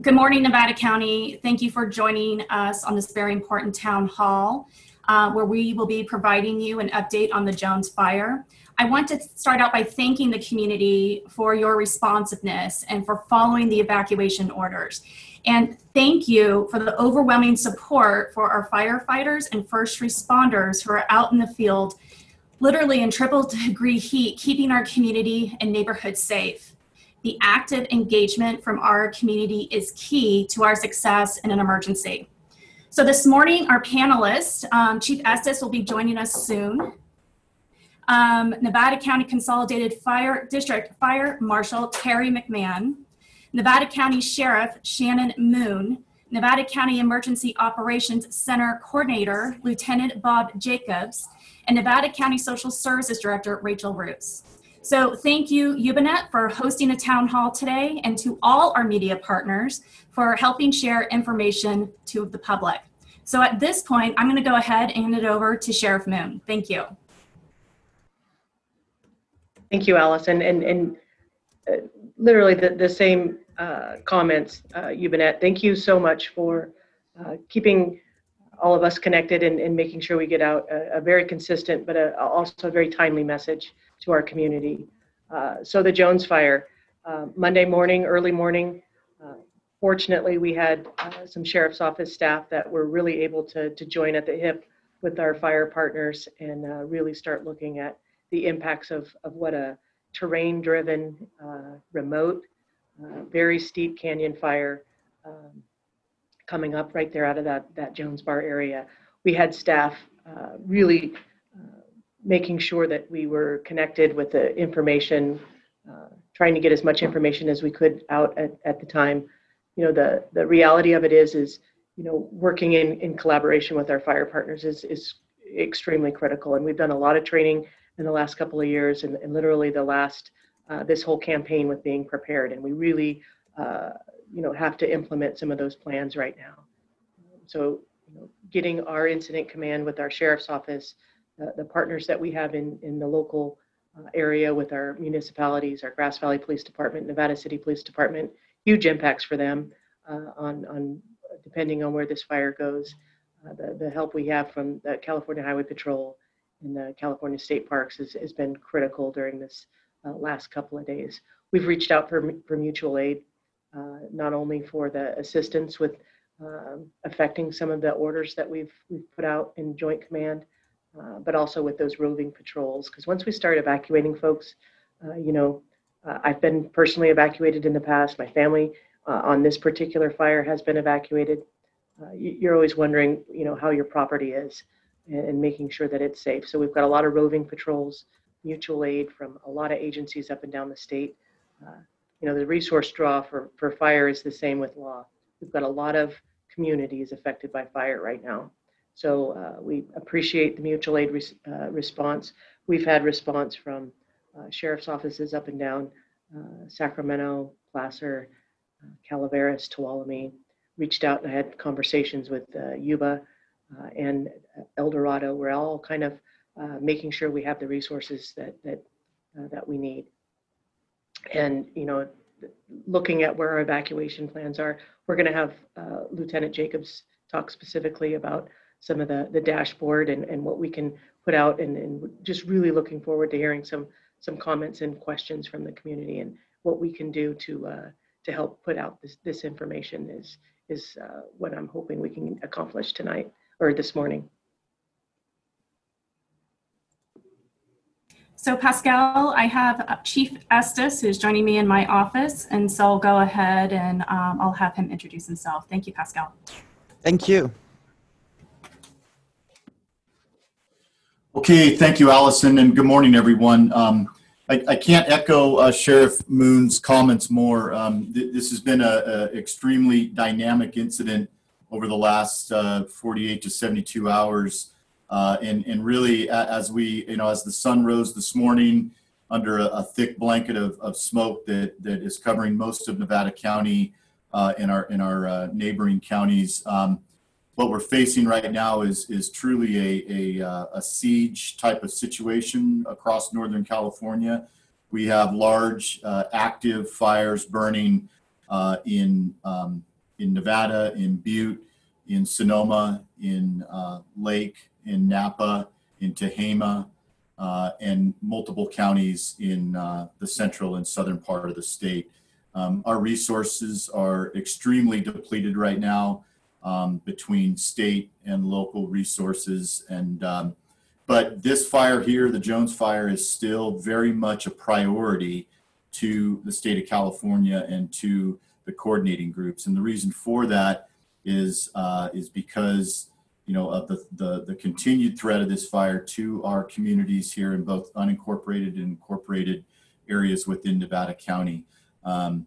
Good morning, Nevada County. Thank you for joining us on this very important town hall uh, where we will be providing you an update on the Jones fire. I want to start out by thanking the community for your responsiveness and for following the evacuation orders. And thank you for the overwhelming support for our firefighters and first responders who are out in the field, literally in triple degree heat, keeping our community and neighborhood safe. The active engagement from our community is key to our success in an emergency. So this morning, our panelist, um, Chief Estes, will be joining us soon. Um, Nevada County Consolidated Fire District Fire Marshal Terry McMahon, Nevada County Sheriff Shannon Moon, Nevada County Emergency Operations Center Coordinator Lieutenant Bob Jacobs, and Nevada County Social Services Director Rachel Roos. So thank you, YubaNet, for hosting a town hall today, and to all our media partners for helping share information to the public. So at this point, I'm going to go ahead and hand it over to Sheriff Moon. Thank you. Thank you, Allison. And, and uh, literally the, the same uh, comments, uh, YubaNet. Thank you so much for uh, keeping all of us connected and, and making sure we get out a, a very consistent, but a, also a very timely message to our community. Uh, so the Jones fire, uh, Monday morning, early morning, uh, fortunately we had uh, some sheriff's office staff that were really able to, to join at the hip with our fire partners and uh, really start looking at the impacts of, of what a terrain driven, uh, remote, very steep canyon fire um, coming up right there out of that, that Jones Bar area. We had staff really making sure that we were connected with the information, uh, trying to get as much information as we could out at, at the time. You know, the, the reality of it is, is, you know, working in, in collaboration with our fire partners is, is extremely critical. And we've done a lot of training in the last couple of years and, and literally the last, uh, this whole campaign with being prepared. And we really, uh, you know, have to implement some of those plans right now. So, you know, getting our incident command with our sheriff's office, the, partners that we have in, in the local uh, area with our municipalities, our Grass Valley Police Department, Nevada City Police Department, huge impacts for them uh, on, on depending on where this fire goes. Uh, the, the help we have from the California Highway Patrol and the California State Parks has, has been critical during this uh, last couple of days. We've reached out for, for mutual aid, uh, not only for the assistance with um, affecting some of the orders that we've, we've put out in Joint Command, uh, but also with those roving patrols. Because once we start evacuating folks, uh, you know, uh, I've been personally evacuated in the past. My family uh, on this particular fire has been evacuated. Uh, you're always wondering, you know, how your property is and, and, making sure that it's safe. So we've got a lot of roving patrols, mutual aid from a lot of agencies up and down the state. you know, the resource draw for, for fire is the same with law. We've got a lot of communities affected by fire right now. So uh, we appreciate the mutual aid res- uh, response. We've had response from uh, sheriff's offices up and down uh, Sacramento, Placer, uh, Calaveras, Tuolumne. Reached out and had conversations with uh, Yuba and El Dorado. We're all kind of making sure we have the resources that that that we need. And you know, looking at where our evacuation plans are, we're going to have Lieutenant Jacobs talk specifically about some of the, the dashboard and, and what we can put out and, and just really looking forward to hearing some some comments and questions from the community and what we can do to uh, to help put out this, this information is is uh, what I'm hoping we can accomplish tonight or this morning. So Pascal, I have uh, Chief Estes who's joining me in my office, and so I'll go ahead and um, I'll have him introduce himself. Thank you, Pascal. Thank you. Okay, thank you, Allison, and good morning, everyone. Um, I, I, can't echo uh, Sheriff Moon's comments more. Um, th this has been an extremely dynamic incident over the last uh, 48 to 72 hours. Uh, and, and really, as we, you know, as the sun rose this morning under a, a thick blanket of, of smoke that, that is covering most of Nevada County uh, in our, in our uh, neighboring counties, um, what we're facing right now is is truly a, a, uh, a, siege type of situation across Northern California. We have large uh, active fires burning uh, in um, in Nevada, in Butte, in Sonoma, in uh, Lake, in Napa, in Tehama, uh, and multiple counties in uh, the central and southern part of the state. Um, our resources are extremely depleted right now um, between state and local resources. And um, but this fire here, the Jones Fire, is still very much a priority to the state of California and to the coordinating groups. And the reason for that is uh, is because you know of the, the the continued threat of this fire to our communities here in both unincorporated and incorporated areas within Nevada County. Um,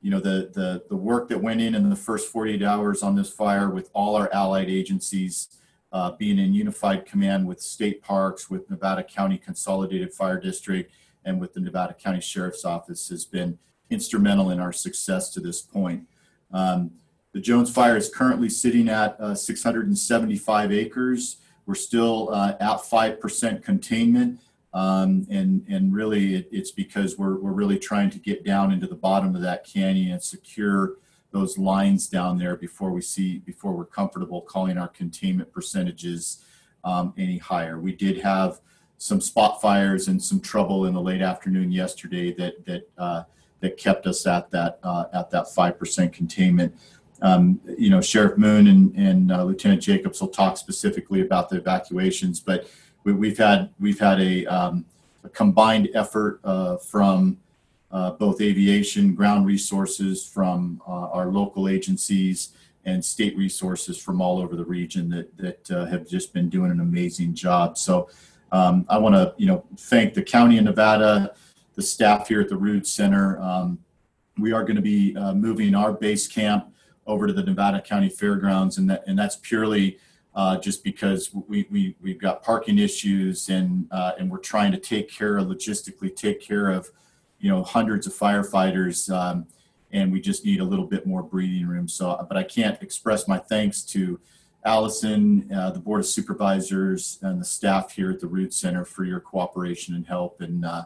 you know the the the work that went in in the first 48 hours on this fire with all our allied agencies uh, being in unified command with state parks, with Nevada County Consolidated Fire District, and with the Nevada County Sheriff's Office has been instrumental in our success to this point. Um, the Jones Fire is currently sitting at uh, 675 acres. We're still uh, at 5% containment. Um, and, and really it, it's because we're, we're really trying to get down into the bottom of that canyon and secure those lines down there before we see, before we're comfortable calling our containment percentages um, any higher. We did have some spot fires and some trouble in the late afternoon yesterday that, that, uh, that kept us at that, uh, at that 5% containment. Um, you know, Sheriff Moon and, and uh, Lieutenant Jacobs will talk specifically about the evacuations, but we, we've had we've had a, um, a combined effort uh, from uh, both aviation, ground resources, from uh, our local agencies, and state resources from all over the region that that uh, have just been doing an amazing job. So um, I want to you know thank the county of Nevada, the staff here at the Rood Center. Um, we are going to be uh, moving our base camp over to the Nevada County Fairgrounds, and that and that's purely uh, just because we, we we've got parking issues and uh, and we're trying to take care of logistically take care of you know hundreds of firefighters um, and we just need a little bit more breathing room. So, but I can't express my thanks to Allison, uh, the Board of Supervisors, and the staff here at the Rood Center for your cooperation and help. And uh,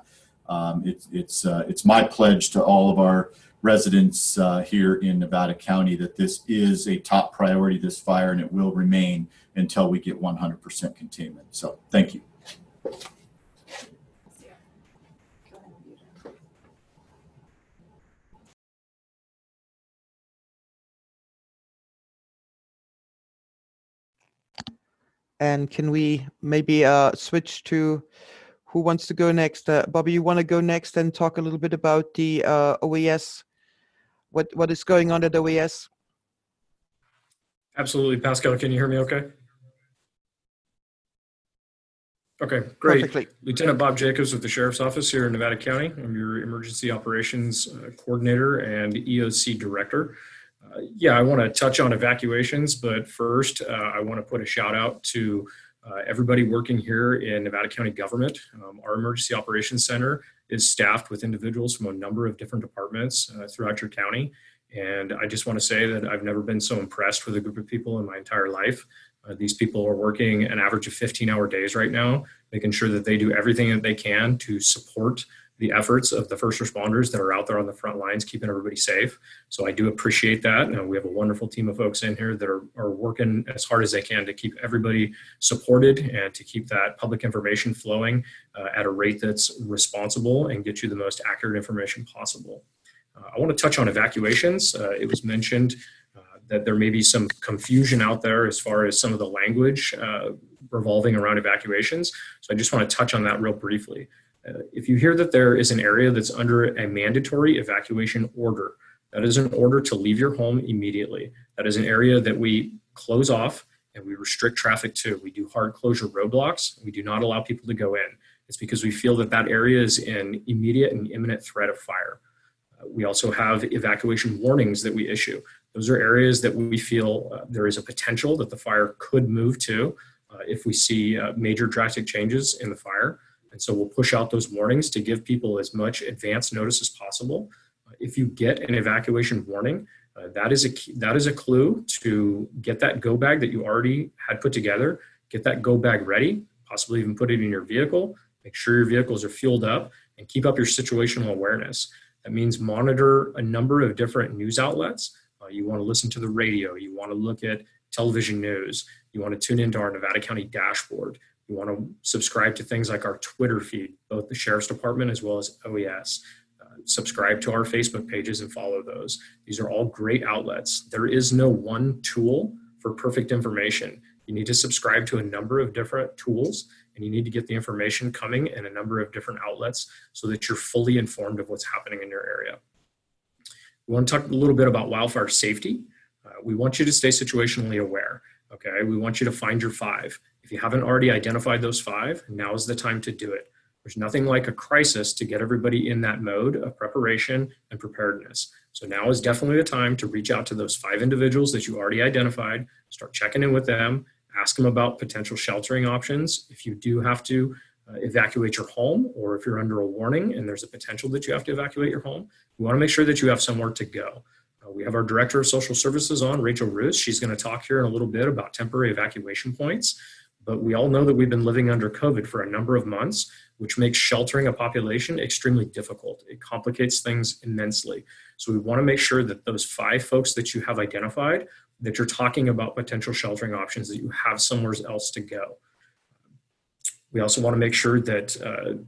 um, it's it's uh, it's my pledge to all of our residents uh, here in Nevada County that this is a top priority, this fire, and it will remain until we get 100% containment. So thank you. And can we maybe uh, switch to who wants to go next? Uh, Bobby, you want to go next and talk a little bit about the uh, OES? What what is going on at OES? Absolutely. Pascal, can you hear me okay? Okay, great. Perfectly. Lieutenant Bob Jacobs with the Sheriff's Office here in Nevada County. I'm your Emergency Operations uh, Coordinator and EOC Director. Uh, yeah, I want to touch on evacuations, but first, uh, I want to put a shout out to uh, everybody working here in Nevada County government. Um, our Emergency Operations Center is staffed with individuals from a number of different departments uh, throughout your county. And I just want to say that I've never been so impressed with a group of people in my entire life. Uh, these people are working an average of 15 hour days right now, making sure that they do everything that they can to support the efforts of the first responders that are out there on the front lines, keeping everybody safe. So I do appreciate that. We have a wonderful team of folks in here that are, are working as hard as they can to keep everybody supported and to keep that public information flowing uh, at a rate that's responsible and get you the most accurate information possible. Uh, I want to touch on evacuations. Uh, it was mentioned uh, that there may be some confusion out there as far as some of the language uh, revolving around evacuations. So I just want to touch on that real briefly. Uh, if you hear that there is an area that's under a mandatory evacuation order, that is an order to leave your home immediately. That is an area that we close off and we restrict traffic to. We do hard closure roadblocks. We do not allow people to go in. It's because we feel that that area is in immediate and imminent threat of fire. Uh, we also have evacuation warnings that we issue. Those are areas that we feel uh, there is a potential that the fire could move to uh, if we see uh, major drastic changes in the fire. And so we'll push out those warnings to give people as much advance notice as possible. Uh, if you get an evacuation warning, uh, that is a key, that is a clue to get that go bag that you already had put together. Get that go bag ready. Possibly even put it in your vehicle. Make sure your vehicles are fueled up and keep up your situational awareness. That means monitor a number of different news outlets. Uh, you want to listen to the radio. You want to look at television news. You want to tune into our Nevada County dashboard. You want to subscribe to things like our Twitter feed, both the Sheriff's Department as well as OES. Uh, subscribe to our Facebook pages and follow those. These are all great outlets. There is no one tool for perfect information. You need to subscribe to a number of different tools and you need to get the information coming in a number of different outlets so that you're fully informed of what's happening in your area. We want to talk a little bit about wildfire safety. Uh, we want you to stay situationally aware. Okay, we want you to find your five. If you haven't already identified those five, now is the time to do it. There's nothing like a crisis to get everybody in that mode of preparation and preparedness. So now is definitely the time to reach out to those five individuals that you already identified, start checking in with them, ask them about potential sheltering options. If you do have to uh, evacuate your home or if you're under a warning and there's a potential that you have to evacuate your home, we want to make sure that you have somewhere to go. Uh, we have our Director of Social Services on, Rachel Roos. She's going to talk here in a little bit about temporary evacuation points. But we all know that we've been living under COVID for a number of months, which makes sheltering a population extremely difficult. It complicates things immensely. So we want to make sure that those five folks that you have identified, that you're talking about potential sheltering options, that you have somewhere else to go. We also want to make sure that uh,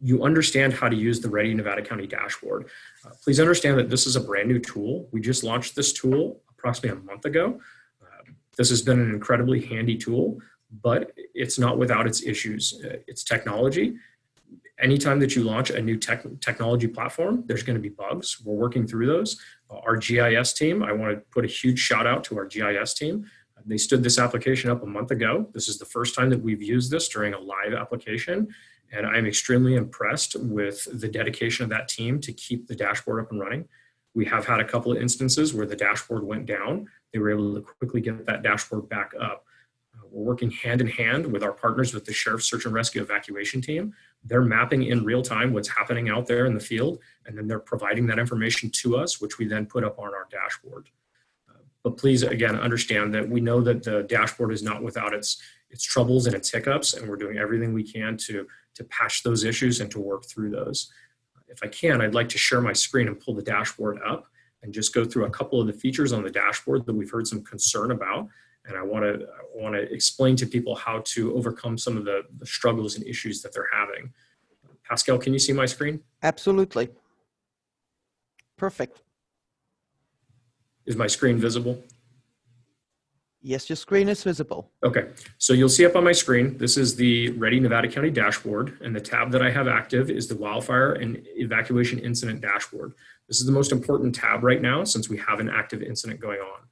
you understand how to use the Ready Nevada County dashboard. Uh, please understand that this is a brand new tool. We just launched this tool approximately a month ago. Uh, this has been an incredibly handy tool, but it's not without its issues. Uh, it's technology. Anytime that you launch a new tech, technology platform, there's going to be bugs. We're working through those. Our GIS team, I want to put a huge shout out to our GIS team. They stood this application up a month ago. This is the first time that we've used this during a live application. And I'm extremely impressed with the dedication of that team to keep the dashboard up and running. We have had a couple of instances where the dashboard went down. They were able to quickly get that dashboard back up. Uh, we're working hand in hand with our partners with the Sheriff's Search and Rescue Evacuation Team. They're mapping in real time what's happening out there in the field, and then they're providing that information to us, which we then put up on our dashboard. But please, again, understand that we know that the dashboard is not without its its troubles and its hiccups, and we're doing everything we can to to patch those issues and to work through those. If I can, I'd like to share my screen and pull the dashboard up and just go through a couple of the features on the dashboard that we've heard some concern about. And I want to I want to explain to people how to overcome some of the, the struggles and issues that they're having. Pascal, can you see my screen? Absolutely. Perfect. Is my screen visible? Yes, your screen is visible. Okay, so you'll see up on my screen, this is the Ready Nevada County dashboard, and the tab that I have active is the Wildfire and Evacuation Incident Dashboard. This is the most important tab right now since we have an active incident going on.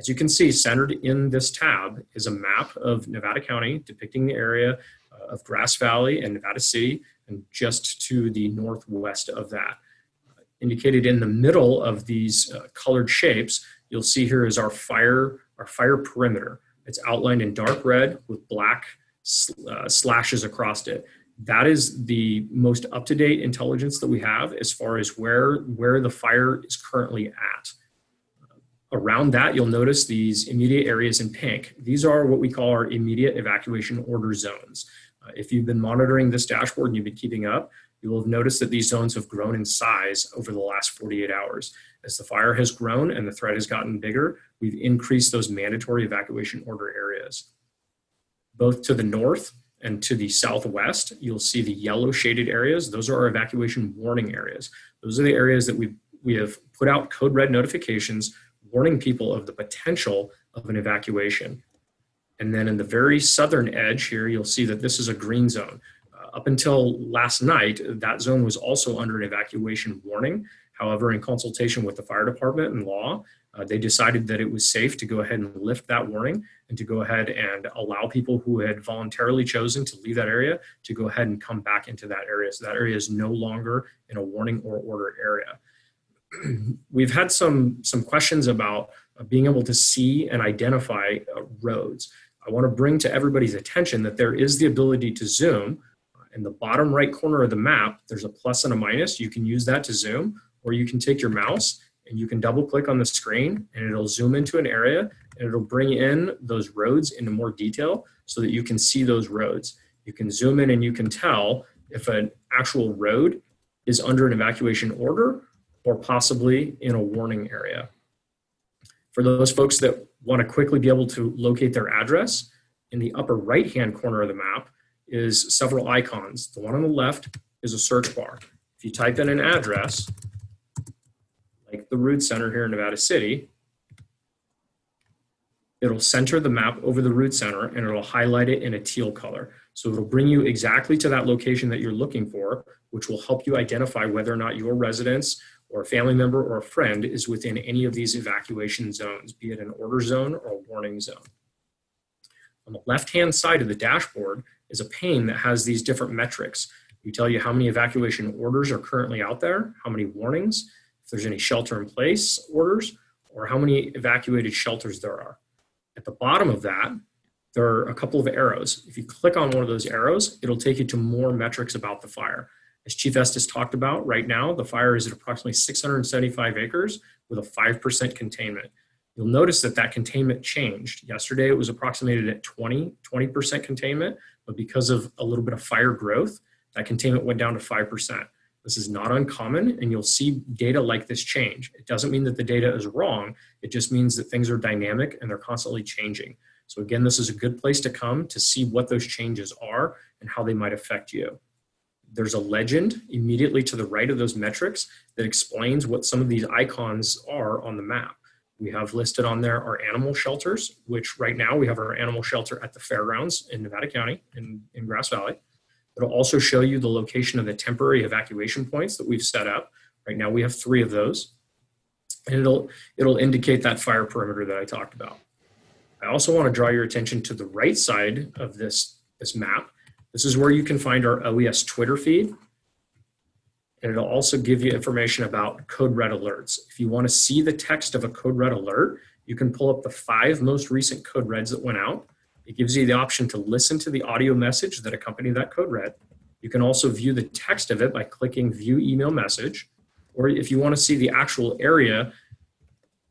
As you can see, centered in this tab is a map of Nevada County depicting the area uh, of Grass Valley and Nevada City, and just to the northwest of that indicated in the middle of these uh, colored shapes, you'll see here is our fire, our fire perimeter. It's outlined in dark red with black uh, slashes across it. That is the most up-to-date intelligence that we have as far as where, where the fire is currently at. Around that, you'll notice these immediate areas in pink. These are what we call our immediate evacuation order zones. Uh, if you've been monitoring this dashboard and you've been keeping up, you will have noticed that these zones have grown in size over the last 48 hours. As the fire has grown and the threat has gotten bigger, we've increased those mandatory evacuation order areas. Both to the north and to the southwest, you'll see the yellow shaded areas. Those are our evacuation warning areas. Those are the areas that we we have put out code red notifications warning people of the potential of an evacuation. And then in the very southern edge here, you'll see that this is a green zone up until last night, that zone was also under an evacuation warning. However, in consultation with the fire department and law, uh, they decided that it was safe to go ahead and lift that warning and to go ahead and allow people who had voluntarily chosen to leave that area to go ahead and come back into that area. So that area is no longer in a warning or order area. We've had some, some questions about uh, being able to see and identify uh, roads. I want to bring to everybody's attention that there is the ability to zoom in the bottom right corner of the map, there's a plus and a minus. You can use that to zoom, or you can take your mouse and you can double click on the screen and it'll zoom into an area and it'll bring in those roads into more detail so that you can see those roads. You can zoom in and you can tell if an actual road is under an evacuation order or possibly in a warning area. For those folks that want to quickly be able to locate their address, in the upper right hand corner of the map is several icons. The one on the left is a search bar. If you type in an address, like the Rood Center here in Nevada City, it'll center the map over the Rood Center and it'll highlight it in a teal color. So it'll bring you exactly to that location that you're looking for, which will help you identify whether or not your residence or a family member or a friend is within any of these evacuation zones, be it an order zone or a warning zone. On the left-hand side of the dashboard is a pane that has these different metrics. We tell you how many evacuation orders are currently out there, how many warnings, if there's any shelter in place orders, or how many evacuated shelters there are. At the bottom of that, there are a couple of arrows. If you click on one of those arrows, it'll take you to more metrics about the fire. As Chief Estes talked about, right now, the fire is at approximately 675 acres with a 5% containment. You'll notice that that containment changed. Yesterday, it was approximated at 20, 20% containment, but because of a little bit of fire growth, that containment went down to 5%. This is not uncommon, and you'll see data like this change. It doesn't mean that the data is wrong. It just means that things are dynamic and they're constantly changing. So again, this is a good place to come to see what those changes are and how they might affect you. There's a legend immediately to the right of those metrics that explains what some of these icons are on the map. We have listed on there our animal shelters, which right now we have our animal shelter at the fairgrounds in Nevada County in, in Grass Valley. It'll also show you the location of the temporary evacuation points that we've set up. Right now we have three of those. And it'll, it'll indicate that fire perimeter that I talked about. I also want to draw your attention to the right side of this, this map. This is where you can find our OES Twitter feed. And it'll also give you information about code red alerts. If you want to see the text of a code red alert, you can pull up the five most recent code reds that went out. It gives you the option to listen to the audio message that accompanied that code red. You can also view the text of it by clicking view email message. Or if you want to see the actual area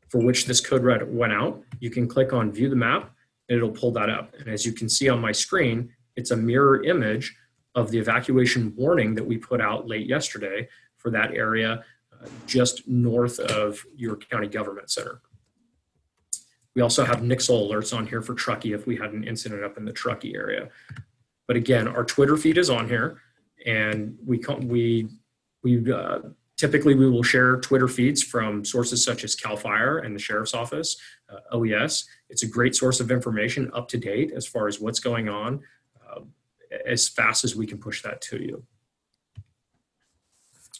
for which this code red went out, you can click on view the map and it'll pull that up. And as you can see on my screen, it's a mirror image of the evacuation warning that we put out late yesterday for that area uh, just north of your county government center. We also have Nixle alerts on here for Truckee if we had an incident up in the Truckee area. But again, our Twitter feed is on here, and we we we uh, typically we will share Twitter feeds from sources such as Cal Fire and the Sheriff's Office, uh, OES. It's a great source of information, up to date as far as what's going on, as fast as we can push that to you.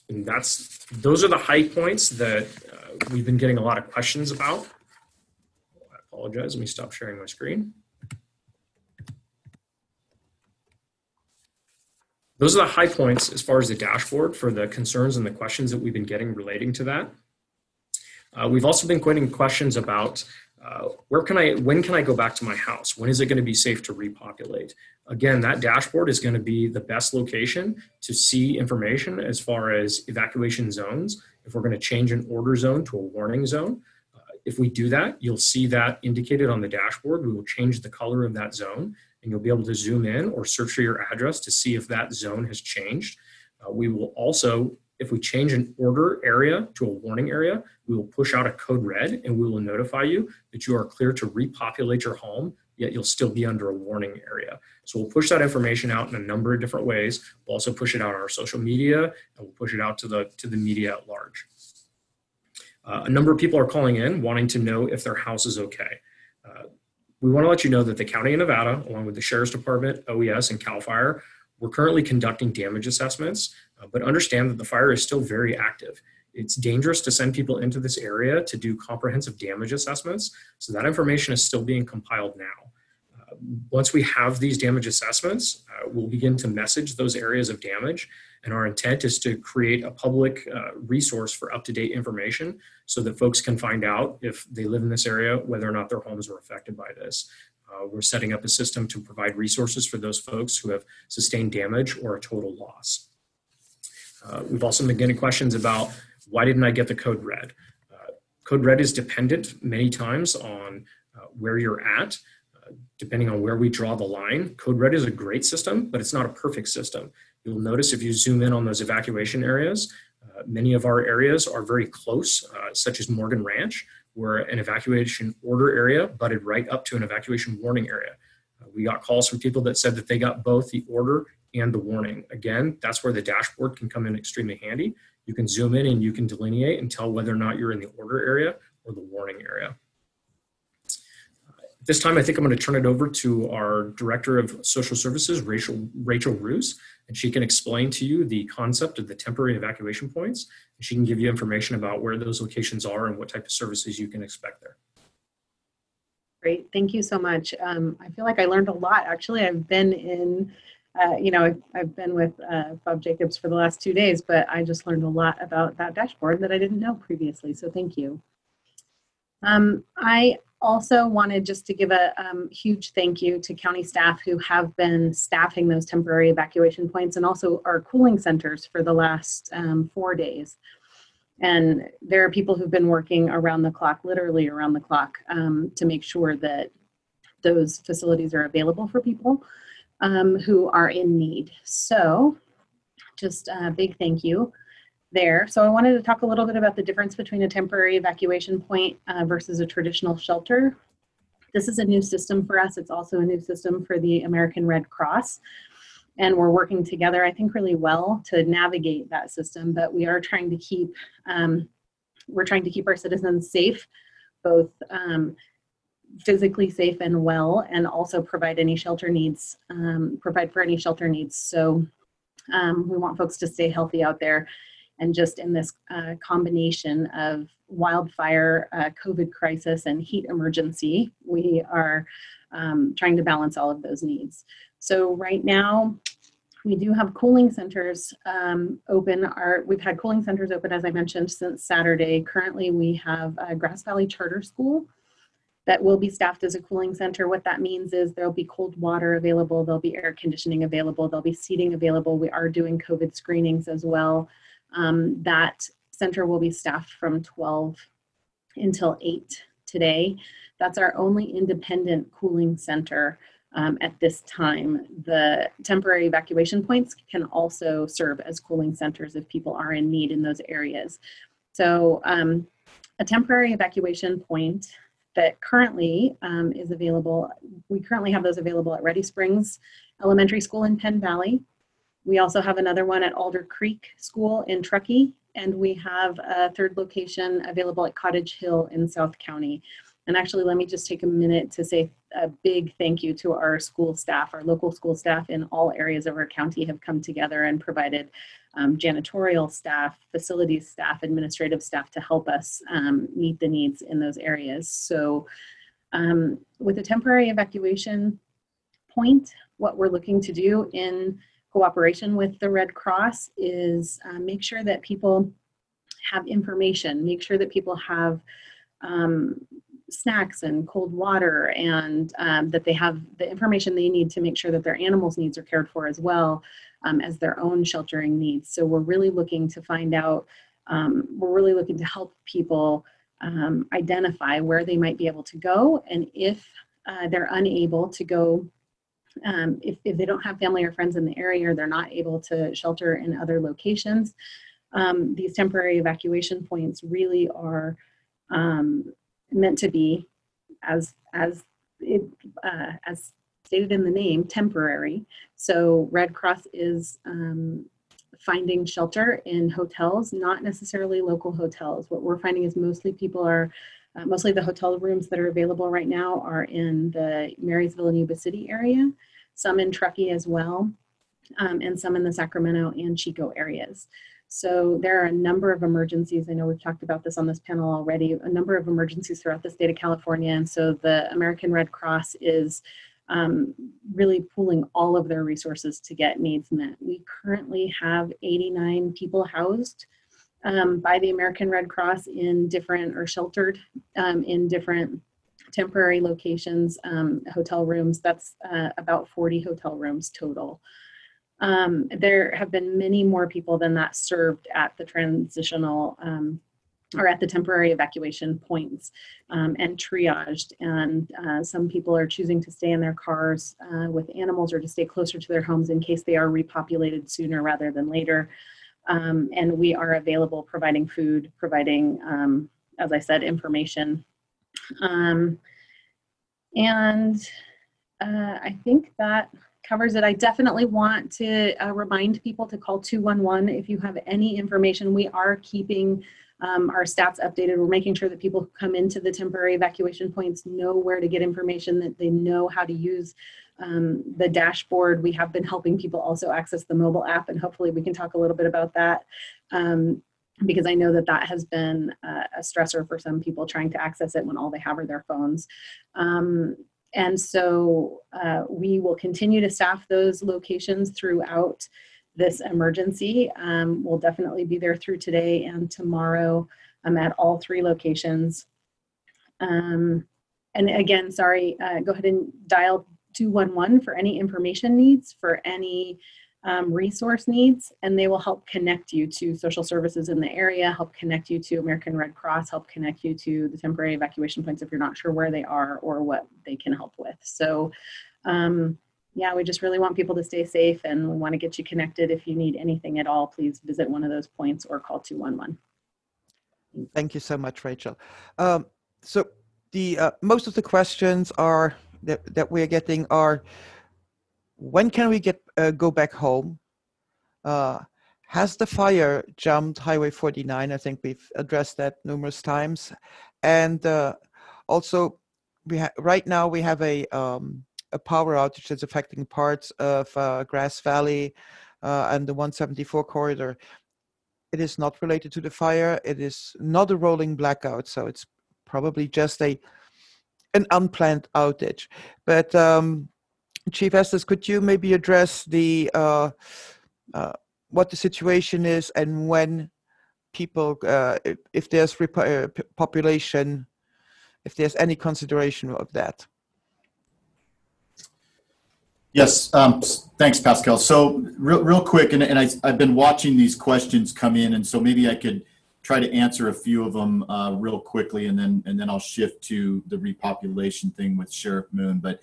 And that's those are the high points that uh, we've been getting a lot of questions about I apologize. Let me stop sharing my screen. Those are the high points as far as the dashboard for the concerns and the questions that we've been getting relating to that. Uh, we've also been getting questions about uh, where can I, when can I go back to my house? When is it going to be safe to repopulate? Again, that dashboard is going to be the best location to see information as far as evacuation zones. If we're going to change an order zone to a warning zone, if we do that, you'll see that indicated on the dashboard. We will change the color of that zone and you'll be able to zoom in or search for your address to see if that zone has changed. Uh, we will also, if we change an order area to a warning area, we will push out a code red and we will notify you that you are clear to repopulate your home, yet you'll still be under a warning area. So we'll push that information out in a number of different ways. We'll also push it out on our social media and we'll push it out to the, to the media at large. Uh, a number of people are calling in wanting to know if their house is okay. Uh, we want to let you know that the County of Nevada, along with the Sheriff's Department, OES, and CAL FIRE, we're currently conducting damage assessments, but understand that the fire is still very active. It's dangerous to send people into this area to do comprehensive damage assessments, so that information is still being compiled now. Uh, once we have these damage assessments, uh, we'll begin to message those areas of damage and our intent is to create a public uh, resource for up to date information so that folks can find out if they live in this area, whether or not their homes were affected by this. Uh, we're setting up a system to provide resources for those folks who have sustained damage or a total loss. Uh, we've also been getting questions about why didn't I get the code red? Uh, code red is dependent many times on uh, where you're at uh, depending on where we draw the line. Code Red is a great system, but it's not a perfect system. You'll notice if you zoom in on those evacuation areas, uh, many of our areas are very close, uh, such as Morgan Ranch, where an evacuation order area butted right up to an evacuation warning area. We got calls from people that said that they got both the order and the warning. Again, that's where the dashboard can come in extremely handy. You can zoom in and you can delineate and tell whether or not you're in the order area or the warning area. This time, I think I'm going to turn it over to our Director of Social Services, Rachel, Rachel Roos, and she can explain to you the concept of the temporary evacuation points. And she can give you information about where those locations are and what type of services you can expect there. Great, thank you so much. Um, I feel like I learned a lot. Actually, I've been in, uh, you know, I've, I've been with uh, Bob Jacobs for the last two days, but I just learned a lot about that dashboard that I didn't know previously. So thank you. Um, I also wanted just to give a um, huge thank you to county staff who have been staffing those temporary evacuation points and also our cooling centers for the last um, four days. And there are people who've been working around the clock, literally around the clock, um, to make sure that those facilities are available for people um, who are in need. So, just a big thank you there. So, I wanted to talk a little bit about the difference between a temporary evacuation point uh, versus a traditional shelter. This is a new system for us. It's also a new system for the American Red Cross and we're working together i think really well to navigate that system but we are trying to keep um, we're trying to keep our citizens safe both um, physically safe and well and also provide any shelter needs um, provide for any shelter needs so um, we want folks to stay healthy out there and just in this uh, combination of wildfire uh, covid crisis and heat emergency we are um, trying to balance all of those needs so right now, we do have cooling centers um, open. Our, we've had cooling centers open, as I mentioned, since Saturday. Currently, we have Grass Valley Charter School that will be staffed as a cooling center. What that means is there'll be cold water available, there'll be air conditioning available, there'll be seating available. We are doing COVID screenings as well. Um, that center will be staffed from 12 until 8 today. That's our only independent cooling center um, at this time. The temporary evacuation points can also serve as cooling centers if people are in need in those areas. So um, a temporary evacuation point that currently um, is available, we currently have those available at Ready Springs Elementary School in Penn Valley. We also have another one at Alder Creek School in Truckee, and we have a third location available at Cottage Hill in South County. And actually, let me just take a minute to say a big thank you to our school staff. Our local school staff in all areas of our county have come together and provided um, janitorial staff, facilities staff, administrative staff to help us um, meet the needs in those areas. So, um, with a temporary evacuation point, what we're looking to do in cooperation with the Red Cross is uh, make sure that people have information, make sure that people have um, snacks and cold water and um, that they have the information they need to make sure that their animals needs are cared for as well um, as their own sheltering needs. So we're really looking to find out um, we're really looking to help people um, identify where they might be able to go and if uh, they're unable to go um, if, if they don't have family or friends in the area or they're not able to shelter in other locations um, these temporary evacuation points really are um, meant to be as as it uh, as stated in the name temporary so red cross is um, finding shelter in hotels not necessarily local hotels what we're finding is mostly people are uh, mostly the hotel rooms that are available right now are in the marysville and yuba city area some in truckee as well um, and some in the sacramento and chico areas so there are a number of emergencies. I know we've talked about this on this panel already, a number of emergencies throughout the state of California. And so the American Red Cross is um, really pooling all of their resources to get needs met. We currently have 89 people housed um, by the American Red Cross in different or sheltered um, in different temporary locations, um, hotel rooms. That's uh, about 40 hotel rooms total. Um, there have been many more people than that served at the transitional or at the temporary evacuation points um, and triaged. And uh, some people are choosing to stay in their cars uh, with animals or to stay closer to their homes in case they are repopulated sooner rather than later. Um, and we are available providing food, providing, um, as I said, information Um, and uh, I think that covers it. I definitely want to uh, remind people to call 211 if you have any information. We are keeping um, our stats updated. We're making sure that people who come into the temporary evacuation points know where to get information, that they know how to use um, the dashboard. We have been helping people also access the mobile app, and hopefully we can talk a little bit about that. Um, because I know that that has been a stressor for some people trying to access it when all they have are their phones. Um, and so uh, we will continue to staff those locations throughout this emergency. Um, we'll definitely be there through today and tomorrow um, at all three locations. Um, and again, sorry, uh, go ahead and dial 211 for any information needs, for any um, resource needs, and they will help connect you to social services in the area, help connect you to American Red Cross, help connect you to the temporary evacuation points if you're not sure where they are or what they can help with. So, um, yeah, we just really want people to stay safe and we want to get you connected. If you need anything at all, please visit one of those points or call 211. Thank you so much, Rachel. Um, so the uh, most of the questions are that, that we are getting are when can we get uh, go back home? Uh, has the fire jumped Highway 49? I think we've addressed that numerous times, and uh, also we ha- right now we have a um, a power outage that's affecting parts of uh, Grass Valley uh, and the 174 corridor. It is not related to the fire. It is not a rolling blackout, so it's probably just a an unplanned outage. But um, Chief Estes, could you maybe address the uh, uh, what the situation is and when people, uh, if, if there's uh, population, if there's any consideration of that? Yes, um, thanks, Pascal. So real, real quick, and, and I, I've been watching these questions come in, and so maybe I could try to answer a few of them uh, real quickly, and then and then I'll shift to the repopulation thing with Sheriff Moon. But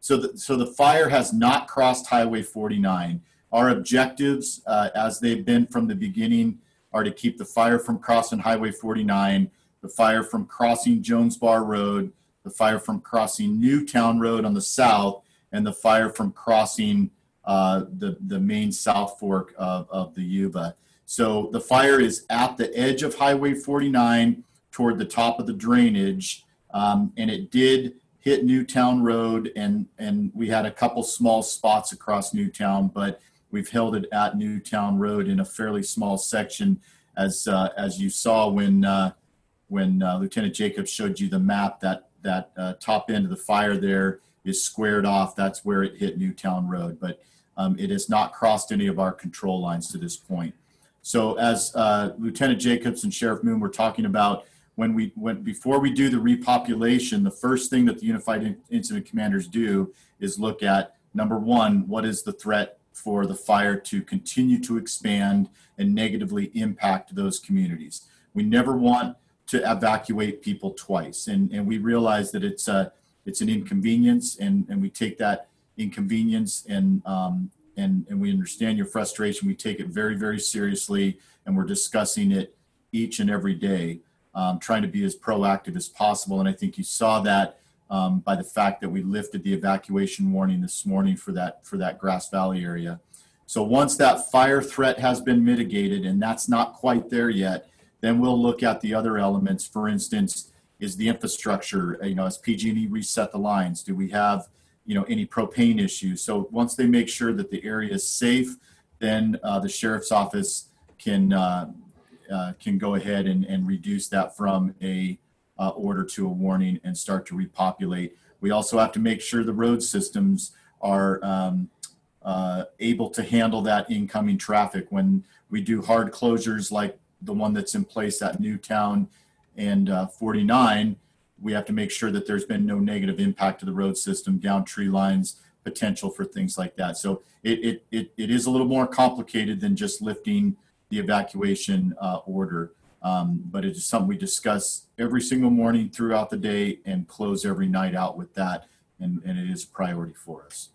so the, so the fire has not crossed Highway 49. Our objectives, uh, as they've been from the beginning, are to keep the fire from crossing Highway 49, the fire from crossing Jones Bar Road, the fire from crossing Newtown Road on the south, and the fire from crossing uh, the, the main south fork of, of the Yuba. So the fire is at the edge of Highway 49 toward the top of the drainage, um, and it did hit Newtown Road, and and we had a couple small spots across Newtown, but we've held it at Newtown Road in a fairly small section, as uh, as you saw when uh, when uh, Lieutenant Jacobs showed you the map. That that uh, top end of the fire there is squared off. That's where it hit Newtown Road, but um, it has not crossed any of our control lines to this point. So as uh, Lieutenant Jacobs and Sheriff Moon were talking about, when we when before we do the repopulation, the first thing that the Unified Incident Commanders do is look at number one, what is the threat for the fire to continue to expand and negatively impact those communities. We never want to evacuate people twice, and and we realize that it's a it's an inconvenience, and and we take that inconvenience and um, and and we understand your frustration. We take it very very seriously, and we're discussing it each and every day um, trying to be as proactive as possible. And I think you saw that um, by the fact that we lifted the evacuation warning this morning for that for that Grass Valley area. So once that fire threat has been mitigated, and that's not quite there yet, then we'll look at the other elements. For instance, is the infrastructure, you know, as PG&E reset the lines? Do we have, you know, any propane issues? So once they make sure that the area is safe, then uh, the sheriff's office can uh, uh, can go ahead and, and reduce that from a uh, order to a warning and start to repopulate. We also have to make sure the road systems are um, uh, able to handle that incoming traffic. When we do hard closures like the one that's in place at Newtown and uh, 49, we have to make sure that there's been no negative impact to the road system, down tree lines, potential for things like that. So it, it, it, it is a little more complicated than just lifting the evacuation uh, order. Um, but it is something we discuss every single morning throughout the day and close every night out with that. And, and it is a priority for us.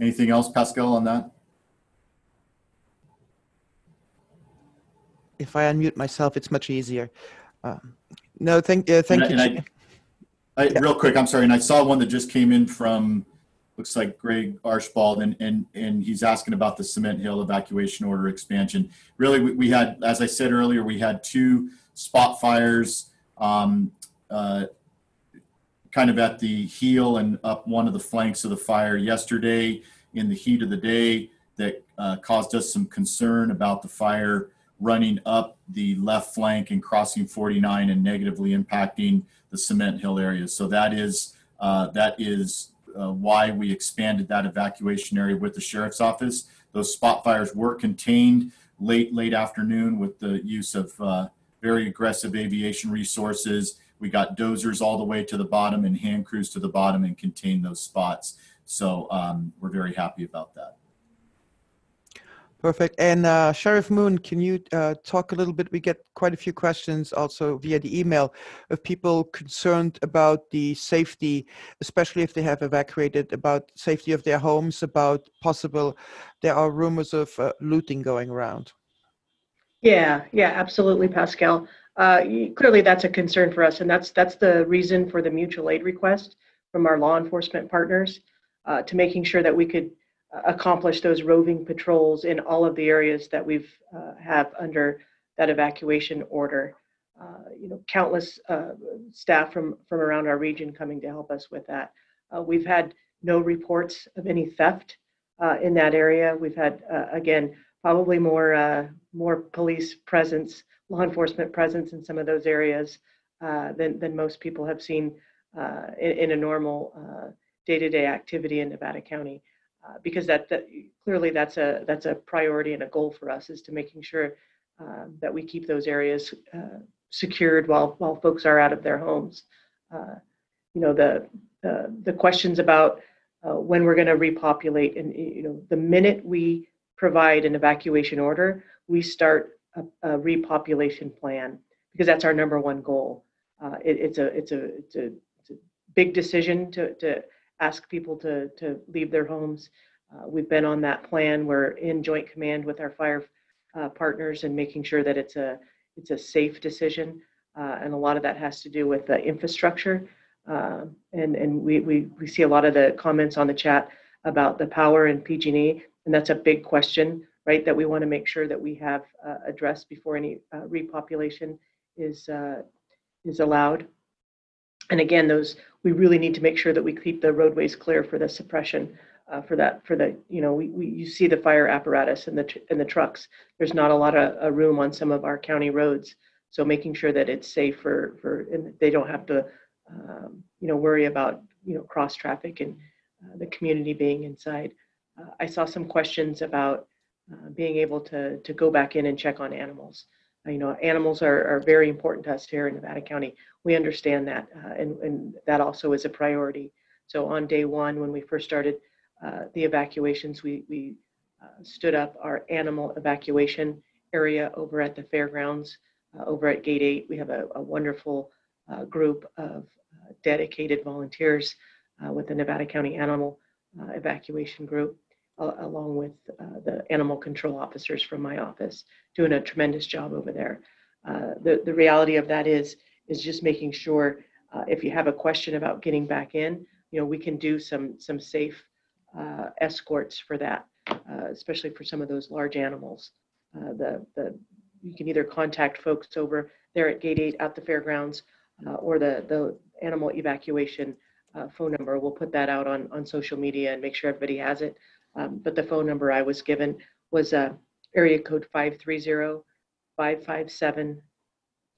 Anything else, Pascal, on that? If I unmute myself, it's much easier. Um, No, thank, uh, thank And you. I- I, Yeah. real quick, I'm sorry, and I saw one that just came in from, looks like Greg Archibald, and, and, and he's asking about the Cement Hill evacuation order expansion. Really, we, we had, as I said earlier, we had two spot fires, um, uh, kind of at the heel and up one of the flanks of the fire yesterday in the heat of the day that uh, caused us some concern about the fire running up the left flank and crossing 49 and negatively impacting the Cement Hill area. So that is uh, that is uh, why we expanded that evacuation area with the sheriff's office. Those spot fires were contained late late afternoon with the use of uh, very aggressive aviation resources. We got dozers all the way to the bottom and hand crews to the bottom and contained those spots. So um, we're very happy about that. Perfect. And uh, Sheriff Moon, can you uh, talk a little bit? We get quite a few questions also via the email of people concerned about the safety, especially if they have evacuated, about safety of their homes, about possible, there are rumors of uh, looting going around. Yeah, yeah, absolutely, Pascal. Uh, clearly, that's a concern for us, and that's that's the reason for the mutual aid request from our law enforcement partners uh, to making sure that we could accomplish those roving patrols in all of the areas that we've uh, have under that evacuation order. Uh, you know, countless uh, staff from from around our region coming to help us with that. Uh, we've had no reports of any theft uh, in that area. We've had uh, again probably more more police presence, law enforcement presence in some of those areas than than most people have seen in, in a normal day-to-day activity in Nevada County. Uh, because that, that clearly that's a that's a priority and a goal for us is to making sure um, that we keep those areas uh, secured while while folks are out of their homes. Uh, you know the the, questions about uh, when we're going to repopulate and you know the minute we provide an evacuation order, we start a, a repopulation plan because that's our number one goal. Uh, it, it's a it's a it's a it's a big decision to to ask people to to leave their homes. Uh, we've been on that plan. We're in joint command with our fire uh, partners and making sure that it's a it's a safe decision. Uh, and a lot of that has to do with the infrastructure. Uh, and and we, we we see a lot of the comments on the chat about the power and PG&E, and that's a big question, right? That we want to make sure that we have uh, addressed before any uh, repopulation is is allowed. And again, those we really need to make sure that we keep the roadways clear for the suppression. Uh, for that, for the you know, we, we you see the fire apparatus and the tr- and the trucks. There's not a lot of uh, room on some of our county roads, so making sure that it's safe for for and they don't have to, um, you know, worry about you know cross traffic and uh, the community being inside. Uh, I saw some questions about uh, being able to to go back in and check on animals. Uh, you know, animals are, are very important to us here in Nevada County. We understand that, uh, and and that also is a priority. So on day one, when we first started uh, the evacuations, we we uh, stood up our animal evacuation area over at the fairgrounds, uh, over at Gate 8. We have a, a wonderful uh, group of dedicated volunteers with the Nevada County Animal Evacuation Group, along with uh, the animal control officers from my office, doing a tremendous job over there. Uh, the, the reality of that is, is just making sure uh, if you have a question about getting back in, you know, we can do some, some safe uh, escorts for that, uh, especially for some of those large animals. Uh, the, the, you can either contact folks over there at Gate 8 at the fairgrounds or the, the animal evacuation phone number. We'll put that out on, on social media and make sure everybody has it. Um, but the phone number I was given was uh, area code 530 557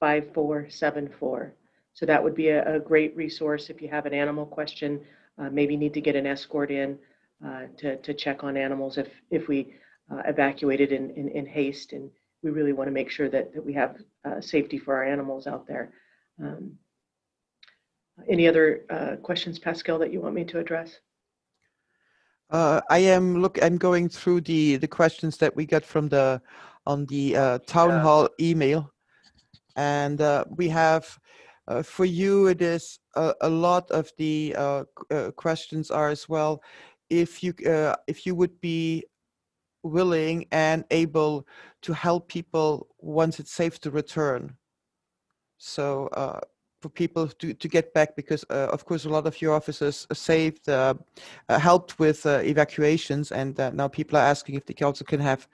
5474. So that would be a, a great resource if you have an animal question, uh, maybe need to get an escort in uh, to, to check on animals if, if we uh, evacuated in, in, in haste. And we really want to make sure that, that we have uh, safety for our animals out there. Um, any other uh, questions, Pascal, that you want me to address? Uh, I am look. I'm going through the the questions that we got from the on the uh, town Yeah. hall email, and uh, we have uh, for you. It is a, a lot of the uh, uh, questions are as well. If you uh, if you would be willing and able to help people once it's safe to return. so uh, for people to, to get back because uh, of course a lot of your officers saved uh, uh, helped with uh, evacuations and uh, now people are asking if they also can have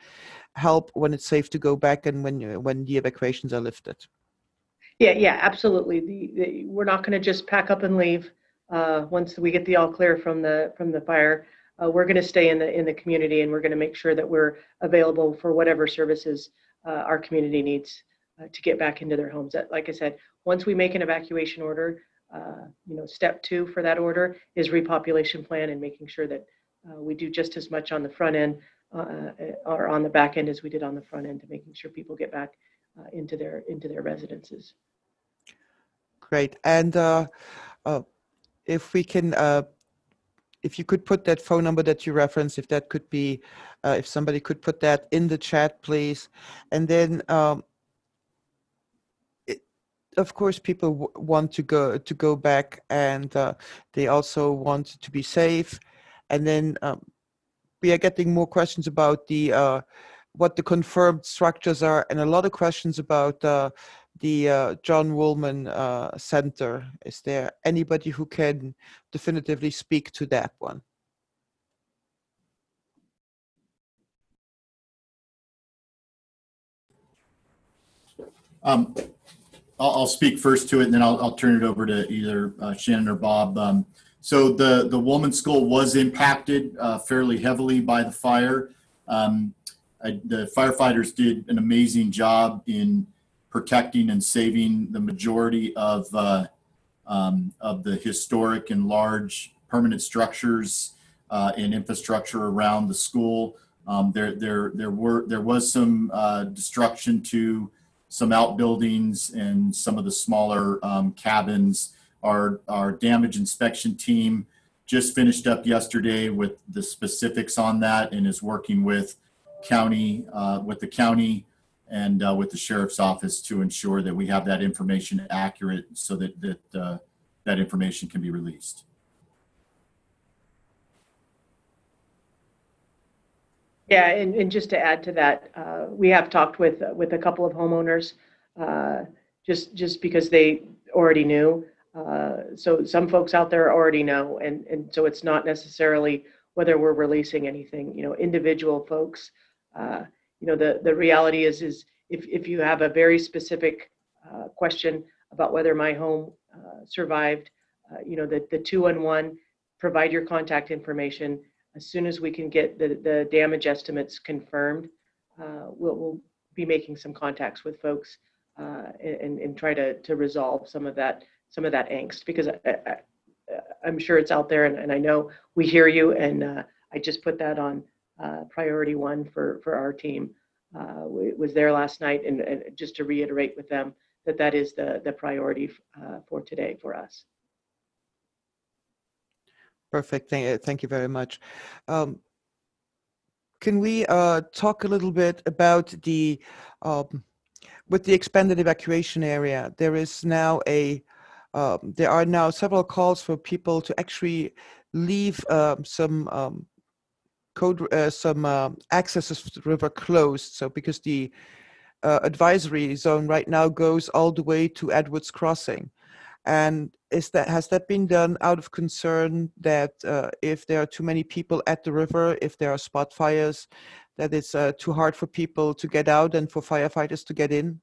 help when it's safe to go back and when uh, when the evacuations are lifted Yeah, yeah, absolutely. The, the, we're not going to just pack up and leave once we get the all clear from the from the fire. We're going to stay in the in the community, and we're going to make sure that we're available for whatever services our community needs uh, to get back into their homes. That, like I said, once we make an evacuation order, uh, you know, step two for that order is repopulation plan and making sure that uh, we do just as much on the front end uh, or on the back end as we did on the front end to making sure people get back uh, into their into their residences. great and uh, uh, if we can uh, if you could put that phone number that you referenced if that could be uh, if somebody could put that in the chat please and then um, of course people w- want to go to go back and uh, they also want to be safe and then um, we are getting more questions about the uh, what the confirmed structures are and a lot of questions about uh, the uh, John Woolman uh, Center. Is there anybody who can definitively speak to that one? Um, I'll, I'll speak first to it, and then I'll, I'll turn it over to either uh, Shannon or Bob. Um, so the the Woolman School was impacted uh, fairly heavily by the fire. Um, I, the firefighters did an amazing job in protecting and saving the majority of uh, um, of the historic and large permanent structures uh, and infrastructure around the school. Um, there, there, there were there was some uh, destruction to some outbuildings and some of the smaller um, cabins. Our, our damage inspection team just finished up yesterday with the specifics on that and is working with county, uh, with the county and uh, with the sheriff's office to ensure that we have that information accurate so that, that, uh, that information can be released. Yeah, and, and just to add to that, uh, we have talked with, with a couple of homeowners, uh, just, just because they already knew. Uh, so some folks out there already know, and, and so it's not necessarily whether we're releasing anything, you know, individual folks. Uh, you know, the, the reality is, is if, if you have a very specific uh, question about whether my home uh, survived, uh, you know, the, the 211, provide your contact information. As soon as we can get the, the damage estimates confirmed, uh, we'll, we'll be making some contacts with folks uh, and, and try to, to resolve some of that, some of that angst because I, I, I'm sure it's out there and, and I know we hear you and uh, I just put that on uh, priority one for, for our team. Uh, was there last night and, and just to reiterate with them that that is the, the priority uh, for today for us. Perfect. Thank, uh, thank you very much. Um, can we uh, talk a little bit about the um, with the expanded evacuation area? There is now a um, there are now several calls for people to actually leave um, some um, code uh, some uh, accesses to the river closed. So because the uh, advisory zone right now goes all the way to Edwards Crossing, and is that has that been done out of concern that uh, if there are too many people at the river, if there are spot fires, that it's uh, too hard for people to get out and for firefighters to get in?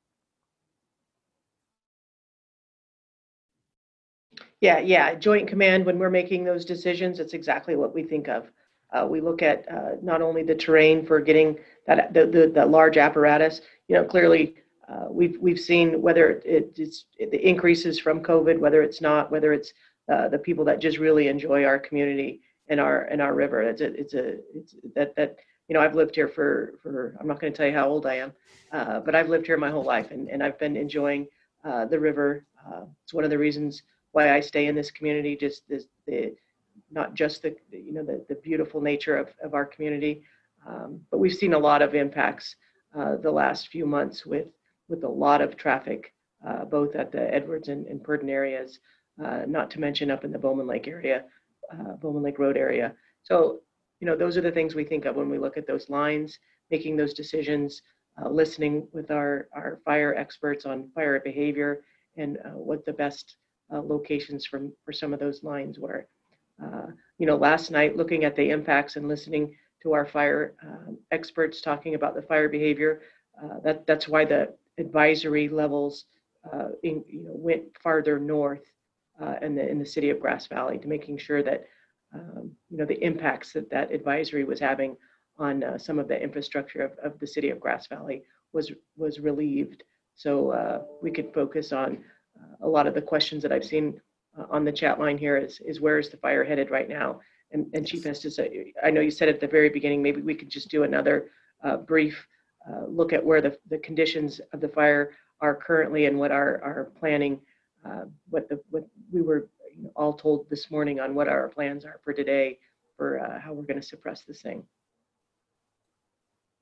Yeah, yeah, Joint Command, when we're making those decisions, it's exactly what we think of. Uh, we look at uh, not only the terrain for getting that the, the, the large apparatus. You know, clearly uh, we've we've seen whether it, it's the increases from COVID, whether it's not, whether it's uh, the people that just really enjoy our community and our and our river. It's a it's a it's that that you know I've lived here for for I'm not going to tell you how old I am, uh, but I've lived here my whole life and and I've been enjoying uh, the river. it's one of the reasons why I stay in this community. Just this the not just the you know the, the beautiful nature of, of our community um, but we've seen a lot of impacts uh, the last few months with with a lot of traffic uh, both at the edwards and, and purdon areas uh, not to mention up in the bowman lake area uh, bowman lake road area so you know those are the things we think of when we look at those lines making those decisions uh, listening with our our fire experts on fire behavior and uh, what the best uh, locations from for some of those lines were. You know, last night looking at the impacts and listening to our fire um, experts talking about the fire behavior, uh, that that's why the advisory levels uh, in, you know went farther north uh, in the in the city of Grass Valley to making sure that um, you know the impacts that that advisory was having on uh, some of the infrastructure of, of the city of Grass Valley was was relieved. So uh, we could focus on uh, a lot of the questions that I've seen uh, on the chat line here is is where is the fire headed right now? And, and Chief Estes, I I know you said at the very beginning, maybe we could just do another uh, brief uh, look at where the, the conditions of the fire are currently and what our, our planning, uh, what the, what we were all told this morning on what our plans are for today for uh, how we're going to suppress this thing.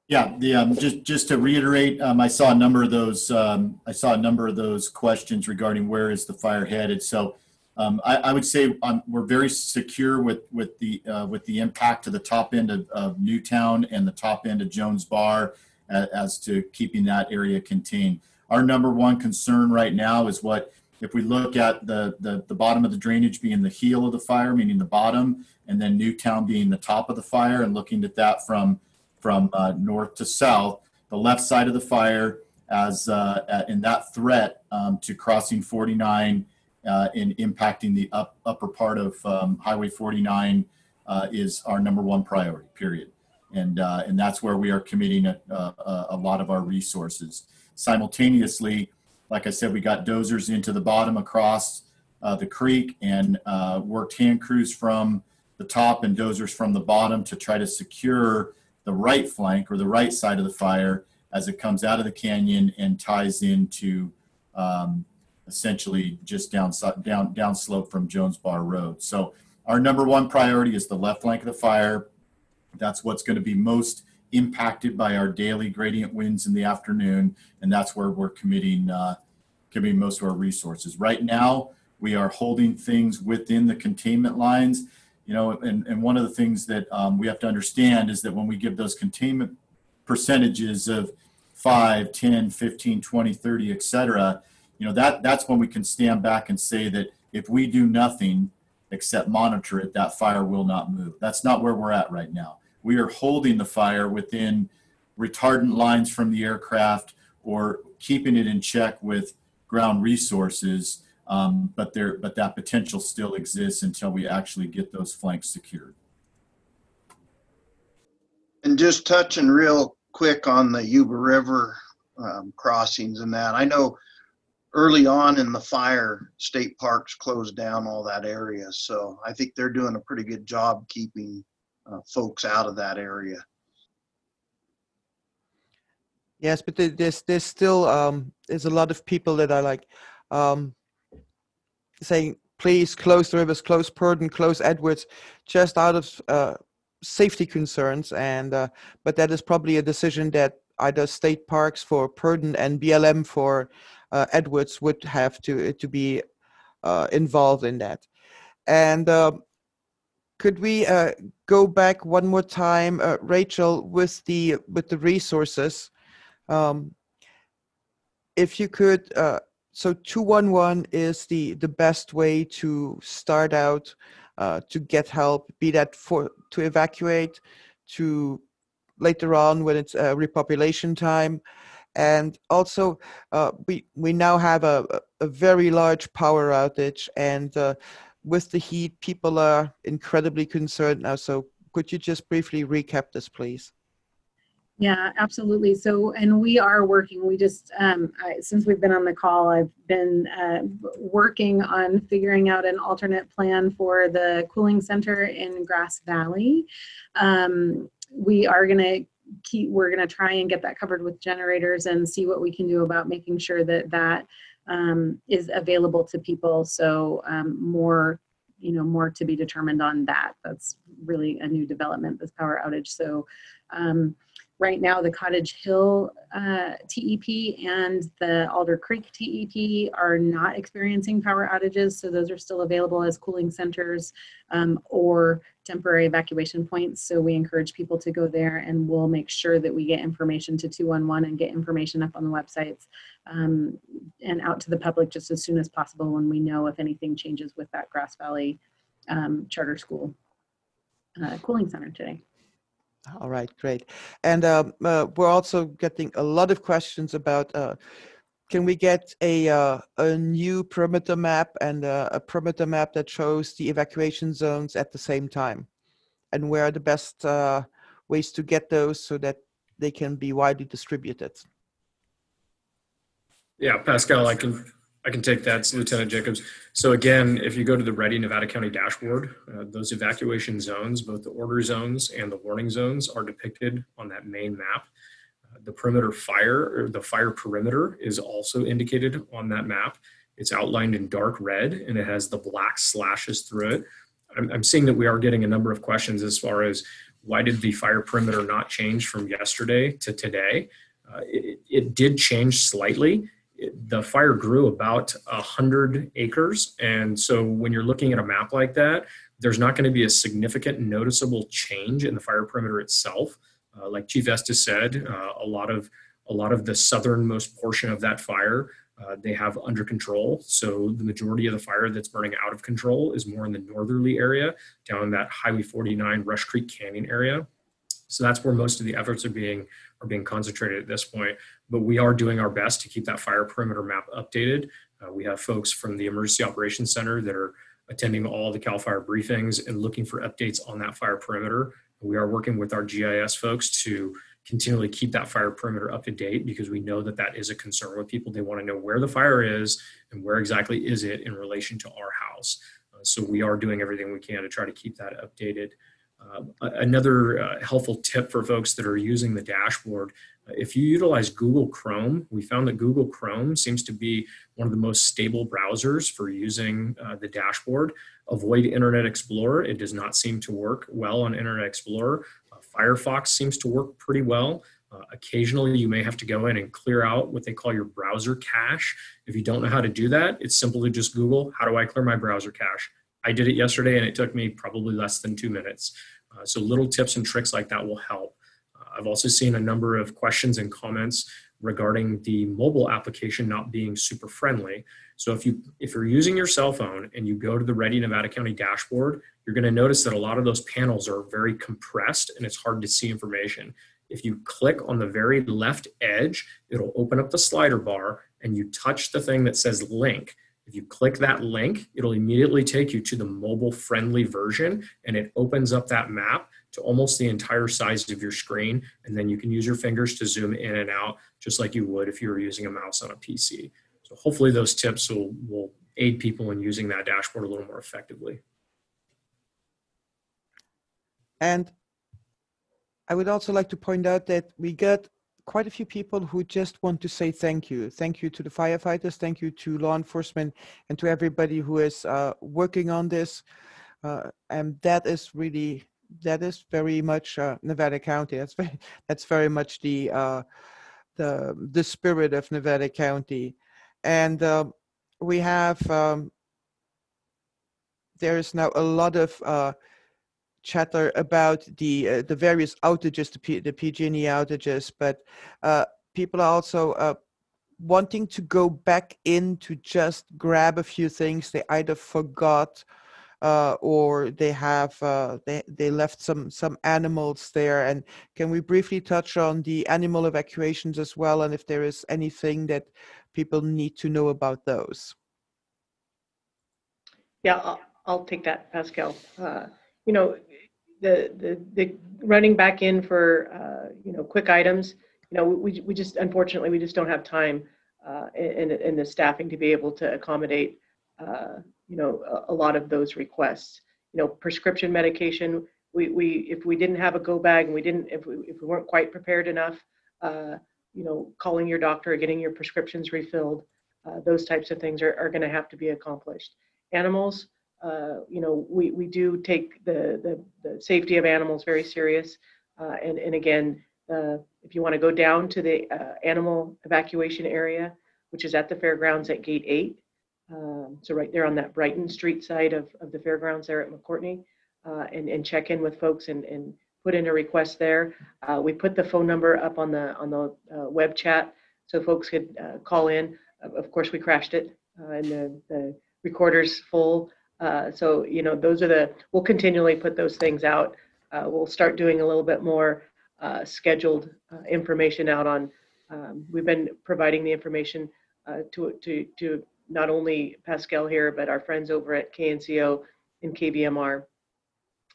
Yeah, the, um, just, just to reiterate, um, I saw a number of those, um, I saw a number of those questions regarding where is the fire headed. So, um, I, I would say, um, we're very secure with, with the, uh, with the impact to the top end of, of Newtown and the top end of Jones Bar as, to keeping that area contained. Our number one concern right now is what, if we look at the, the, the bottom of the drainage being the heel of the fire, meaning the bottom, and then Newtown being the top of the fire, and looking at that from, from uh, north to south, the left side of the fire as uh, in that threat um, to crossing 49 uh, and impacting the up, upper part of um, Highway 49 uh, is our number one priority. Period, and uh, and that's where we are committing a, a, a lot of our resources. Simultaneously, like I said, we got dozers into the bottom across uh, the creek and uh, worked hand crews from the top and dozers from the bottom to try to secure the right flank or the right side of the fire as it comes out of the canyon and ties into um, essentially just down down down slope from Jones Bar Road. So our number one priority is the left flank of the fire. That's what's going to be most impacted by our daily gradient winds in the afternoon, and that's where we're committing uh, committing most of our resources. Right now, we are holding things within the containment lines. You know, and, and one of the things that um, we have to understand is that when we give those containment percentages of 5, 10, 15, 20, 30, et cetera, you know, that, that's when we can stand back and say that if we do nothing except monitor it, that fire will not move. That's not where we're at right now. We are holding the fire within retardant lines from the aircraft or keeping it in check with ground resources. Um, but there, but that potential still exists until we actually get those flanks secured. And just touching real quick on the Yuba River um, crossings and that, I know early on in the fire, state parks closed down all that area. So I think they're doing a pretty good job keeping uh, folks out of that area. Yes, but there's there's still um, there's a lot of people that are like um, saying, please close the rivers, close Purdon, close Edwards, just out of uh, safety concerns. And uh, but that is probably a decision that either state parks for Purdon and BLM for uh, Edwards would have to to be uh, involved in that. And um could we uh, go back one more time, uh, Rachel, with the with the resources? Um, if you could, uh, so 211 is the, the best way to start out uh, to get help, be that for to evacuate, to later on when it's uh, repopulation time. And also, uh, we, we now have a, a very large power outage, and uh, with the heat, people are incredibly concerned now. So, could you just briefly recap this, please? Yeah, absolutely. So, and we are working. We just, um, I, since we've been on the call, I've been uh, working on figuring out an alternate plan for the cooling center in Grass Valley. Um, we are going to keep, we're going to try and get that covered with generators and see what we can do about making sure that that um, is available to people. So, um, more you know more to be determined on that that's really a new development this power outage so um, right now, the Cottage Hill uh, TEP and the Alder Creek TEP are not experiencing power outages, so those are still available as cooling centers um, or temporary evacuation points. So we encourage people to go there, and we'll make sure that we get information to 211 and get information up on the websites um, and out to the public just as soon as possible when we know if anything changes with that Grass Valley um, Charter School uh, cooling center today. All right, great. And um, uh, we're also getting a lot of questions about uh, can we get a, uh, a new perimeter map and uh, a perimeter map that shows the evacuation zones at the same time? And where are the best uh, ways to get those so that they can be widely distributed? Yeah, Pascal, I can I can take that, Lieutenant Jacobs. So again, if you go to the Ready Nevada County dashboard, uh, those evacuation zones, both the order zones and the warning zones, are depicted on that main map. Uh, the perimeter fire, or the fire perimeter, is also indicated on that map. It's outlined in dark red, and it has the black slashes through it. I'm, I'm seeing that we are getting a number of questions as far as why did the fire perimeter not change from yesterday to today? Uh, it, it did change slightly the fire grew about hundred acres, and so when you're looking at a map like that, there's not going to be a significant noticeable change in the fire perimeter itself. Uh, like Chief Estes said, uh, a lot of a lot of the southernmost portion of that fire uh, they have under control. So the majority of the fire that's burning out of control is more in the northerly area, down that Highway 49 Rush Creek Canyon area. So that's where most of the efforts are being are being concentrated at this point. But we are doing our best to keep that fire perimeter map updated. Uh, we have folks from the Emergency Operations Center that are attending all the CAL FIRE briefings and looking for updates on that fire perimeter. We are working with our GIS folks to continually keep that fire perimeter up to date because we know that that is a concern with people. They want to know where the fire is and where exactly is it in relation to our house. Uh, so we are doing everything we can to try to keep that updated. Uh, another uh, helpful tip for folks that are using the dashboard if you utilize Google Chrome, we found that Google Chrome seems to be one of the most stable browsers for using uh, the dashboard. Avoid Internet Explorer. It does not seem to work well on Internet Explorer. Uh, Firefox seems to work pretty well. Uh, occasionally, you may have to go in and clear out what they call your browser cache. If you don't know how to do that, it's simple to just Google, how do I clear my browser cache? I did it yesterday and it took me probably less than two minutes. Uh, so little tips and tricks like that will help. I've also seen a number of questions and comments regarding the mobile application not being super friendly. So if you if you're using your cell phone and you go to the Ready Nevada County dashboard, you're going to notice that a lot of those panels are very compressed and it's hard to see information. If you click on the very left edge, it'll open up the slider bar and you touch the thing that says link if you click that link, it'll immediately take you to the mobile friendly version and it opens up that map to almost the entire size of your screen. And then you can use your fingers to zoom in and out just like you would if you were using a mouse on a PC. So hopefully those tips will, will aid people in using that dashboard a little more effectively. And I would also like to point out that we got quite a few people who just want to say thank you. Thank you to the firefighters, thank you to law enforcement, and to everybody who is uh, working on this. Uh, and that is really, that is very much uh, Nevada County. That's very, that's very much the, uh, the, the spirit of Nevada County. And um, we have, um, there is now a lot of uh, chatter about the uh, the various outages, the, P- the PG&E outages, but uh, people are also uh, wanting to go back in to just grab a few things they either forgot uh, or they have uh, they they left some some animals there. And can we briefly touch on the animal evacuations as well, and if there is anything that people need to know about those? Yeah, I'll, I'll take that, Pascal. Uh, you know, the, the, the running back in for, uh, you know, quick items, you know, we, we just, unfortunately, we just don't have time uh, in, the staffing to be able to accommodate, uh, you know, a, a lot of those requests. You know, prescription medication, we, we, if we didn't have a go bag and we didn't, if we, if we weren't quite prepared enough, uh, you know, calling your doctor, getting your prescriptions refilled, uh, those types of things are, are going to have to be accomplished. Animals, uh, you know, we, we do take the, the, the safety of animals very serious. Uh, and, and again, the, if you want to go down to the uh, animal evacuation area, which is at the fairgrounds at gate eight. Um, so right there on that Brighton Street side of, of the fairgrounds there at McCourtney, uh, and, and check in with folks and, and put in a request there. Uh, we put the phone number up on the, on the uh, web chat so folks could uh, call in. Of- course, we crashed it uh, and the, the recorder's full. Uh, so, you know, those are the, we'll continually put those things out. We'll start doing a little bit more scheduled information out on, um, we've been providing the information to, to, to not only Pascal here, but our friends over at KNCO and KVMR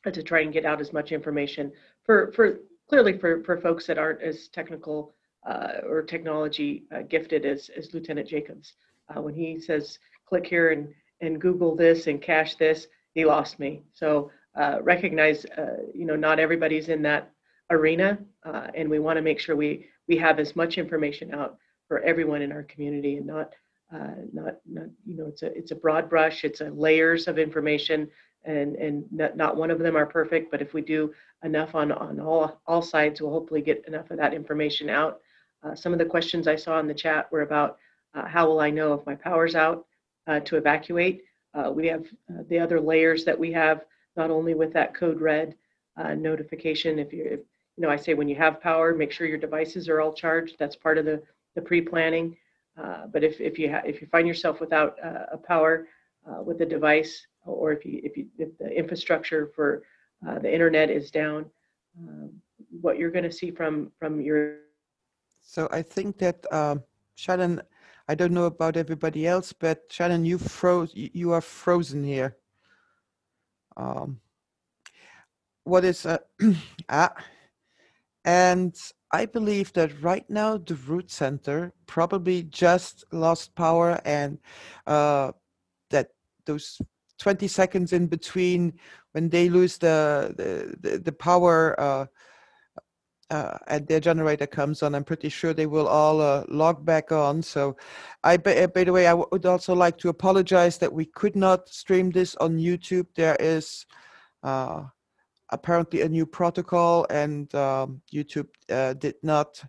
uh, to try and get out as much information for, for clearly for, for folks that aren't as technical uh, or technology uh, gifted as, as Lieutenant Jacobs. Uh, when he says, click here and, and Google this and cache this, he lost me. So uh, recognize, uh, you know, not everybody's in that arena, and we want to make sure we we have as much information out for everyone in our community and not uh, not not you know it's a it's a broad brush. It's a layers of information, and and not, not one of them are perfect. But if we do enough on on all all sides, we'll hopefully get enough of that information out. Uh, some of the questions I saw in the chat were about uh, how will I know if my power's out uh, to evacuate. Uh, we have the other layers that we have not only with that code red notification. If you if, you know, I say when you have power, make sure your devices are all charged. That's part of the the pre-planning. Uh, but if if you ha- if you find yourself without uh, a power uh, with a device, or if you if you if the infrastructure for uh, the internet is down, um, what you're going to see from from your So I think that um, Shannon, I don't know about everybody else, but Shannon, you froze. You, are frozen here. Um, what is uh, ah? And I believe that right now the Rood Center probably just lost power, and uh, that those 20 seconds in between when they lose the the the, the power. Uh, uh, and their generator comes on, I'm pretty sure they will all uh, log back on. So, I by, by the way, I would also like to apologize that we could not stream this on YouTube. There is uh, apparently a new protocol, and um, YouTube uh, did not.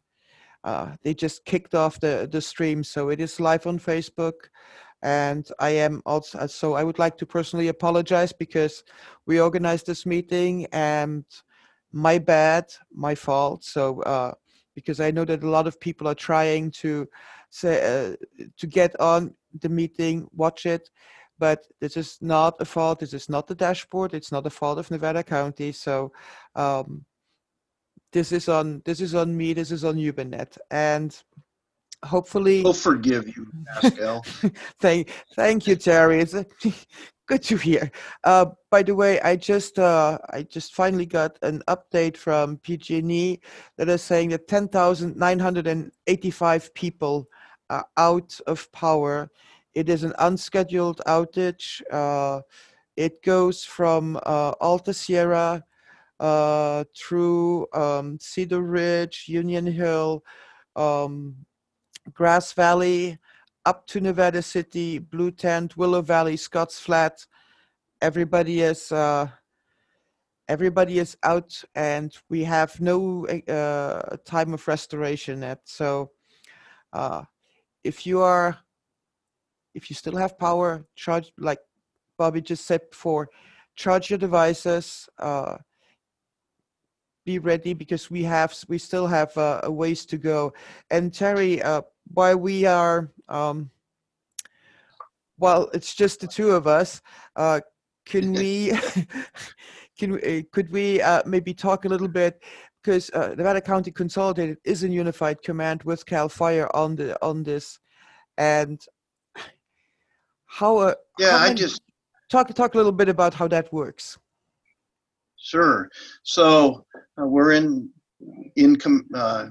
Uh, they just kicked off the the stream, so it is live on Facebook. And I am also so I would like to personally apologize because we organized this meeting and my bad, my fault. So uh, because I know that a lot of people are trying to say uh, to get on the meeting, watch it, but this is not a fault. This is not the dashboard. It's not a fault of Nevada County. So um, this is on this is on me. This is on YubaNet, and hopefully We'll forgive you, Pascal. thank thank you terry it's a, good to hear uh, by the way i just uh, i just finally got an update from pg&e that is saying that 10985 people are out of power it is an unscheduled outage uh, it goes from uh, alta sierra uh, through um, cedar ridge union hill um, grass valley up to Nevada City, Blue Tent, Willow Valley, Scotts Flat. Everybody is uh, everybody is out, and we have no uh, time of restoration yet. So, uh, if you are, if you still have power, charge like Bobby just said before, charge your devices. Uh, be ready because we have we still have uh, a ways to go. And Terry, uh, while we are um, well it's just the two of us uh, can we can we, uh, could we uh, maybe talk a little bit because uh, Nevada County Consolidated is a unified command with Cal Fire on the on this and how uh, Yeah, how I many- just, talk talk a little bit about how that works Sure. So uh, we're in in com- uh,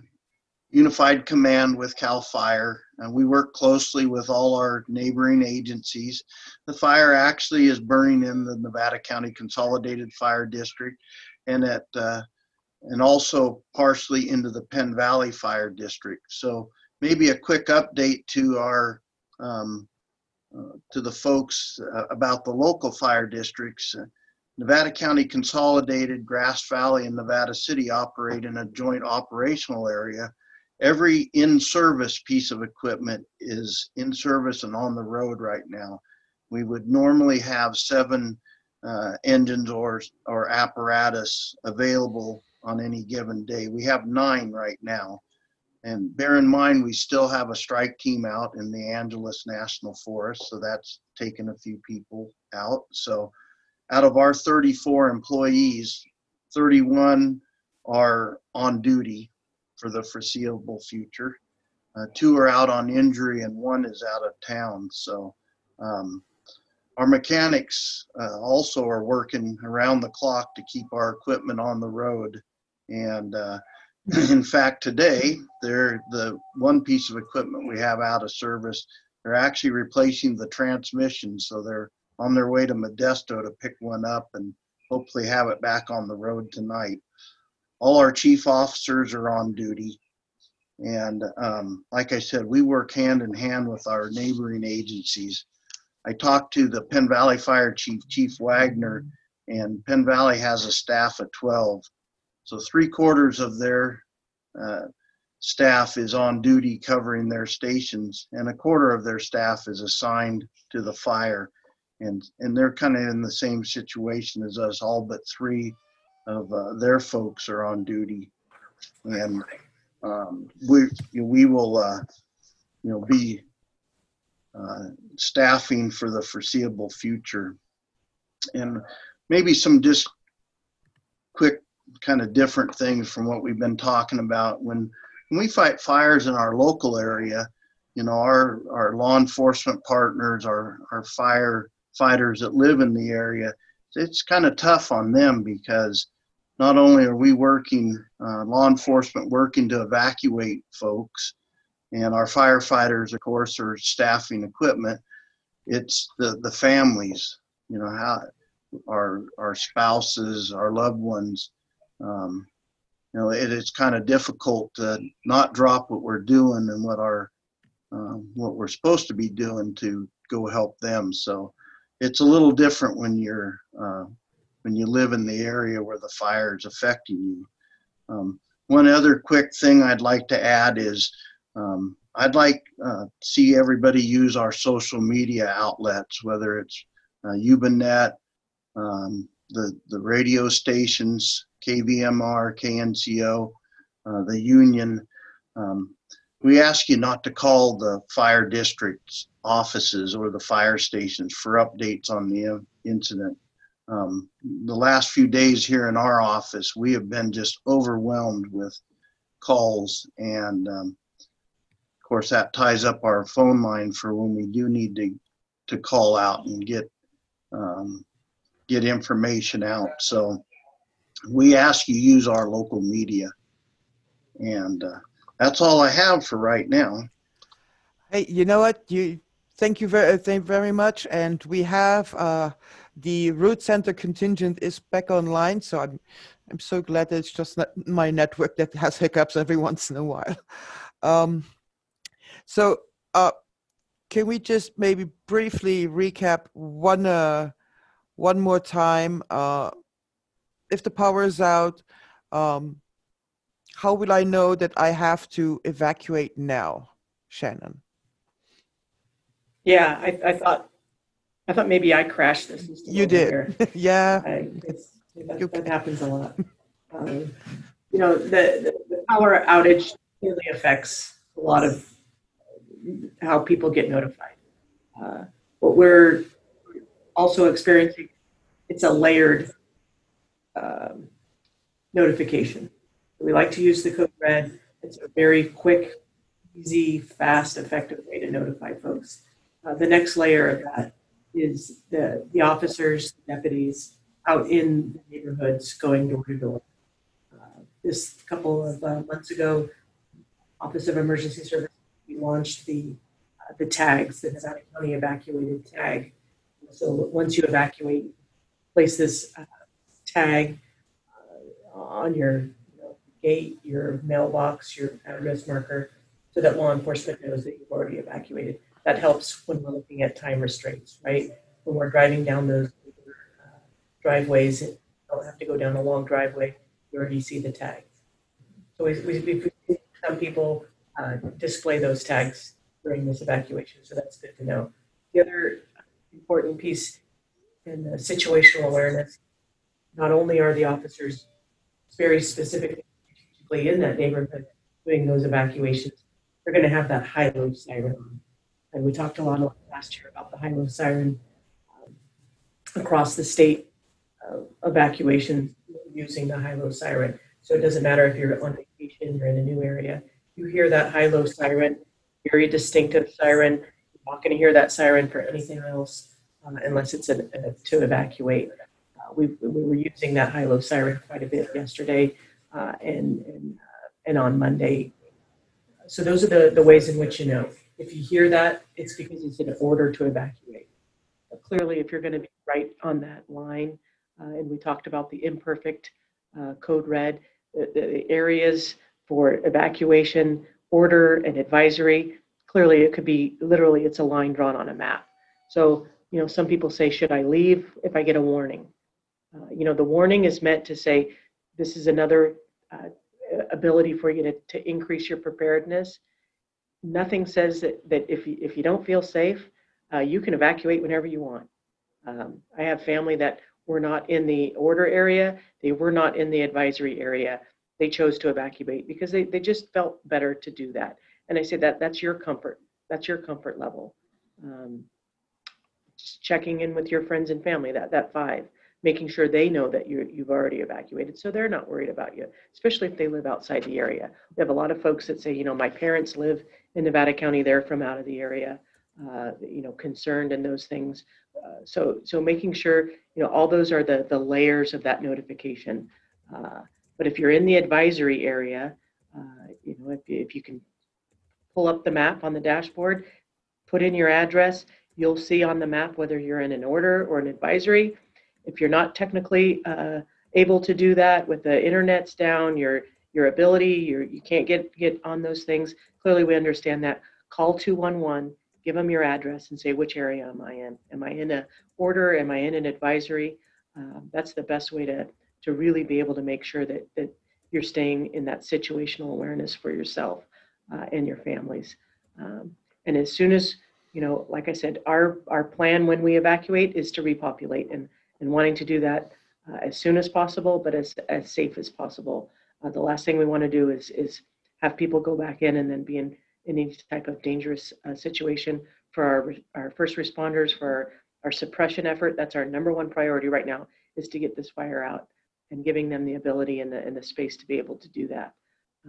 unified command with Cal Fire, and we work closely with all our neighboring agencies. The fire actually is burning in the Nevada County Consolidated Fire District, and at uh, and also partially into the Penn Valley Fire District. So maybe a quick update to our um, to the folks uh, about the local fire districts. Uh, Nevada County Consolidated, Grass Valley, and Nevada City operate in a joint operational area. Every in-service piece of equipment is in service and on the road right now. We would normally have seven uh, engines or, or apparatus available on any given day. We have nine right now. And bear in mind, we still have a strike team out in the Angeles National Forest, so that's taken a few people out. So out of our 34 employees, 31 are on duty for the foreseeable future. Uh, two are out on injury and one is out of town. So um, our mechanics uh, also are working around the clock to keep our equipment on the road. And uh, in fact, today, they're the one piece of equipment we have out of service. They're actually replacing the transmission, so they're on their way to Modesto to pick one up and hopefully have it back on the road tonight. All our chief officers are on duty. And um, like I said, we work hand in hand with our neighboring agencies. I talked to the Penn Valley Fire Chief, Chief Wagner, and Penn Valley has a staff of 12. So three quarters of their uh, staff is on duty covering their stations, and a quarter of their staff is assigned to the fire. And, and they're kind of in the same situation as us. All but three of uh, their folks are on duty. And um, we, we will, uh, you know, be uh, staffing for the foreseeable future. And maybe some just kind of different things from what we've been talking about. When, when we fight fires in our local area, you know, our, our law enforcement partners, our, our firefighters that live in the area, it's kind of tough on them because not only are we working, uh, law enforcement working to evacuate folks, and our firefighters, of course, are staffing equipment. It's the the families, you know, how our our spouses, our loved ones. Um, you know, it is kind of difficult to not drop what we're doing and what our um, what we're supposed to be doing to go help them. So it's a little different when you're uh, when you live in the area where the fire is affecting you. Um, one other quick thing I'd like to add is um, I'd like uh, see everybody use our social media outlets, whether it's uh, YubaNet, um, the the radio stations, KVMR, KNCO, uh, the Union. Um, we ask you not to call the fire district's offices or the fire stations for updates on the incident. Um, the last few days here in our office, we have been just overwhelmed with calls and um, of course, that ties up our phone line for when we do need to to call out and get um, get information out. So we ask you use our local media, and uh, that's all I have for right now. Hey, you know what? You thank you very thank you very much, and we have uh, the Rood Center contingent is back online. So I'm I'm so glad that it's just my network that has hiccups every once in a while. Um, so, uh, can we just maybe briefly recap one uh, one more time? Uh, if the power is out, um, how will I know that I have to evacuate now, Shannon? Yeah, I, I thought I thought maybe I crashed this. You did, yeah. I, it's, that, You- that happens a lot. Um, you know, the, the, the power outage really affects a lot of how people get notified. Uh, what we're also experiencing, it's a layered um, notification. We like to use the code red. It's a very quick, easy, fast, effective way to notify folks. Uh, the next layer of that is the, the officers, deputies out in the neighborhoods going door to door. Uh, This couple of uh, months ago, Office of Emergency Services, we launched the, uh, the tags, the Nevada County evacuated tag. So once you evacuate, place this uh, tag uh, on your you know, gate, your mailbox, your address marker, so that law enforcement knows that you've already evacuated. That helps when we're looking at time restraints, right? When we're driving down those uh, driveways. You don't have to go down a long driveway. You already see the tags. So we, we, we've some people uh, display those tags during this evacuation, so that's good to know. The other important piece in the situational awareness, not only are the officers very specifically in that neighborhood doing those evacuations, they're going to have that high-low siren on. And we talked a lot last year about the high-low siren um, across the state uh, evacuation using the high-low siren. So it doesn't matter if you're on vacation or in a new area, you hear that high-low siren, very distinctive siren. You're not going to hear that siren for anything else uh, unless it's a, a, to evacuate. We, we were using that high-low siren quite a bit yesterday uh, and and, uh, and on Monday. So those are the, the ways in which you know. If you hear that, it's because it's an order to evacuate. But clearly, if you're going to be right on that line, uh, and we talked about the imperfect uh, code red, the, the areas for evacuation, order, and advisory, clearly it could be literally it's a line drawn on a map. So, you know, some people say, should I leave if I get a warning? Uh, you know, the warning is meant to say, this is another uh, ability for you to, to increase your preparedness. Nothing says that, that if, you, if you don't feel safe, uh, you can evacuate whenever you want. Um, I have family that were not in the order area, they were not in the advisory area. They chose to evacuate because they, they just felt better to do that. And I say that that's your comfort, that's your comfort level. Um, just checking in with your friends and family, that, that five making sure they know that you, you've already evacuated so they're not worried about you, especially if they live outside the area. We have a lot of folks that say, you know, my parents live in Nevada County, they're from out of the area, uh, you know, concerned and those things. Uh, so, so making sure, you know, all those are the, the layers of that notification. Uh, but if you're in the advisory area, uh, you know, if, if you can pull up the map on the dashboard, put in your address, you'll see on the map whether you're in an order or an advisory if you're not technically uh, able to do that with the internet's down, your your ability, your, you can't get get on those things. Clearly, we understand that. Call 211, give them your address, and say which area am I in? Am I in a order? Am I in an advisory? Um, that's the best way to to really be able to make sure that that you're staying in that situational awareness for yourself uh, and your families. Um, and as soon as you know, like I said, our our plan when we evacuate is to repopulate and and wanting to do that uh, as soon as possible, but as, as safe as possible. Uh, the last thing we want to do is, is have people go back in and then be in, in any type of dangerous uh, situation for our, our first responders, for our, our suppression effort. That's our number one priority right now is to get this fire out and giving them the ability and the, and the space to be able to do that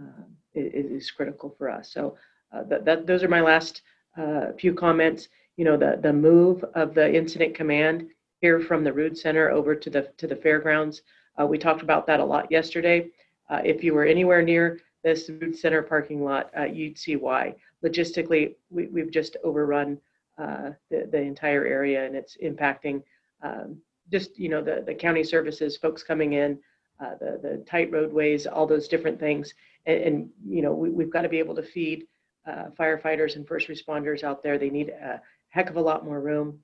um, is, is critical for us. So uh, that, that, those are my last uh, few comments. You know, the, the move of the incident command here from the Rood Center over to the to the fairgrounds. Uh, we talked about that a lot yesterday. Uh, if you were anywhere near this Rood Center parking lot, uh, you'd see why. Logistically, we, we've just overrun uh, the, the entire area and it's impacting um, just, you know, the, the county services, folks coming in, uh, the, the tight roadways, all those different things. And, and you know, we, we've got to be able to feed uh, firefighters and first responders out there. They need a heck of a lot more room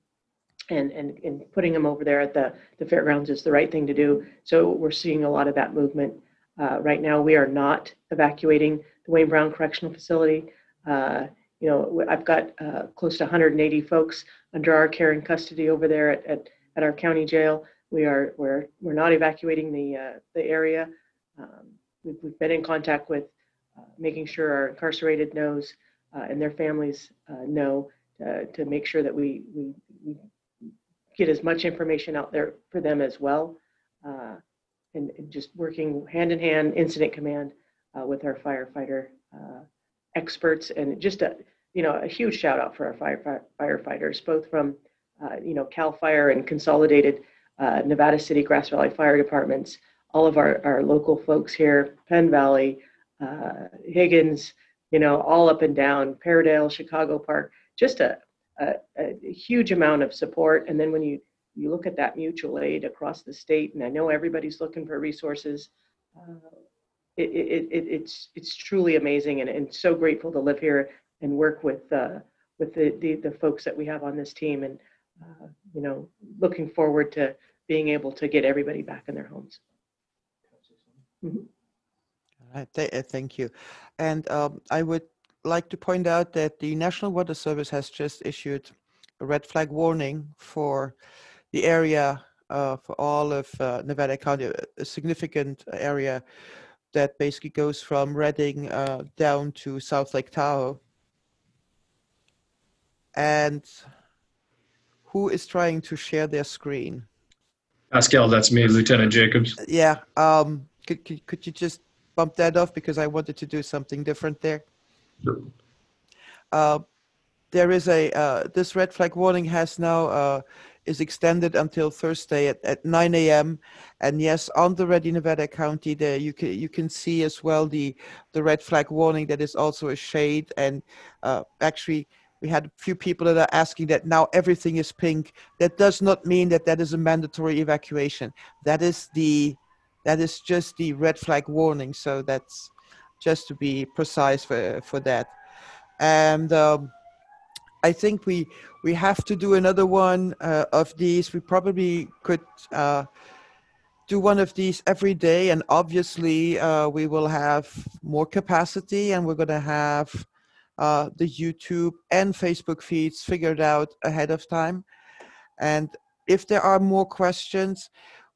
and, and, and putting them over there at the, the fairgrounds is the right thing to do. So we're seeing a lot of that movement. Uh, right now, we are not evacuating the Wayne Brown Correctional Facility. Uh, you know, I've got uh, close to 180 folks under our care and custody over there at, at, at our county jail. We are we're we're not evacuating the uh, the area. Um, we've, we've been in contact with uh, making sure our incarcerated knows uh, and their families know to make sure that we, we, we get as much information out there for them as well. Uh, and, just working hand in hand, incident command uh, with our firefighter uh, experts, and just a you know a huge shout out for our fire, firefighters, both from uh, you know Cal Fire and Consolidated uh, Nevada City Grass Valley Fire Departments, all of our, our local folks here, Penn Valley, Higgins, you know, all up and down, Peardale, Chicago Park, just a, a, a, huge amount of support. And then when you you look at that mutual aid across the state, and I know everybody's looking for resources, uh, it, it, it, it's it's truly amazing, and, and so grateful to live here and work with uh, with the, the, the folks that we have on this team, and uh, you know looking forward to being able to get everybody back in their homes. All right, th- uh, thank you. And um, I would like to point out that the National Weather Service has just issued a red flag warning for the area uh, for all of uh, Nevada County, a- significant area that basically goes from Redding uh, down to South Lake Tahoe. And who is trying to share their screen? Pascal, that's me, Lieutenant Jacobs. Yeah, um, could, could, could you just bump that off because I wanted to do something different there? Uh, there is a, uh, this red flag warning has now, uh, is extended until Thursday at, at 9 a.m. And yes, on the Ready Nevada County there, you can, you can see as well the, the red flag warning that is also a shade. And, uh, actually, we had a few people that are asking that now everything is pink. That does not mean that that is a mandatory evacuation. That is the, that is just the red flag warning. So that's just to be precise for, for that. And um, I think we we have to do another one uh, of these. We probably could uh, do one of these every day, and obviously uh, we will have more capacity, and we're going to have uh, the YouTube and Facebook feeds figured out ahead of time. And if there are more questions,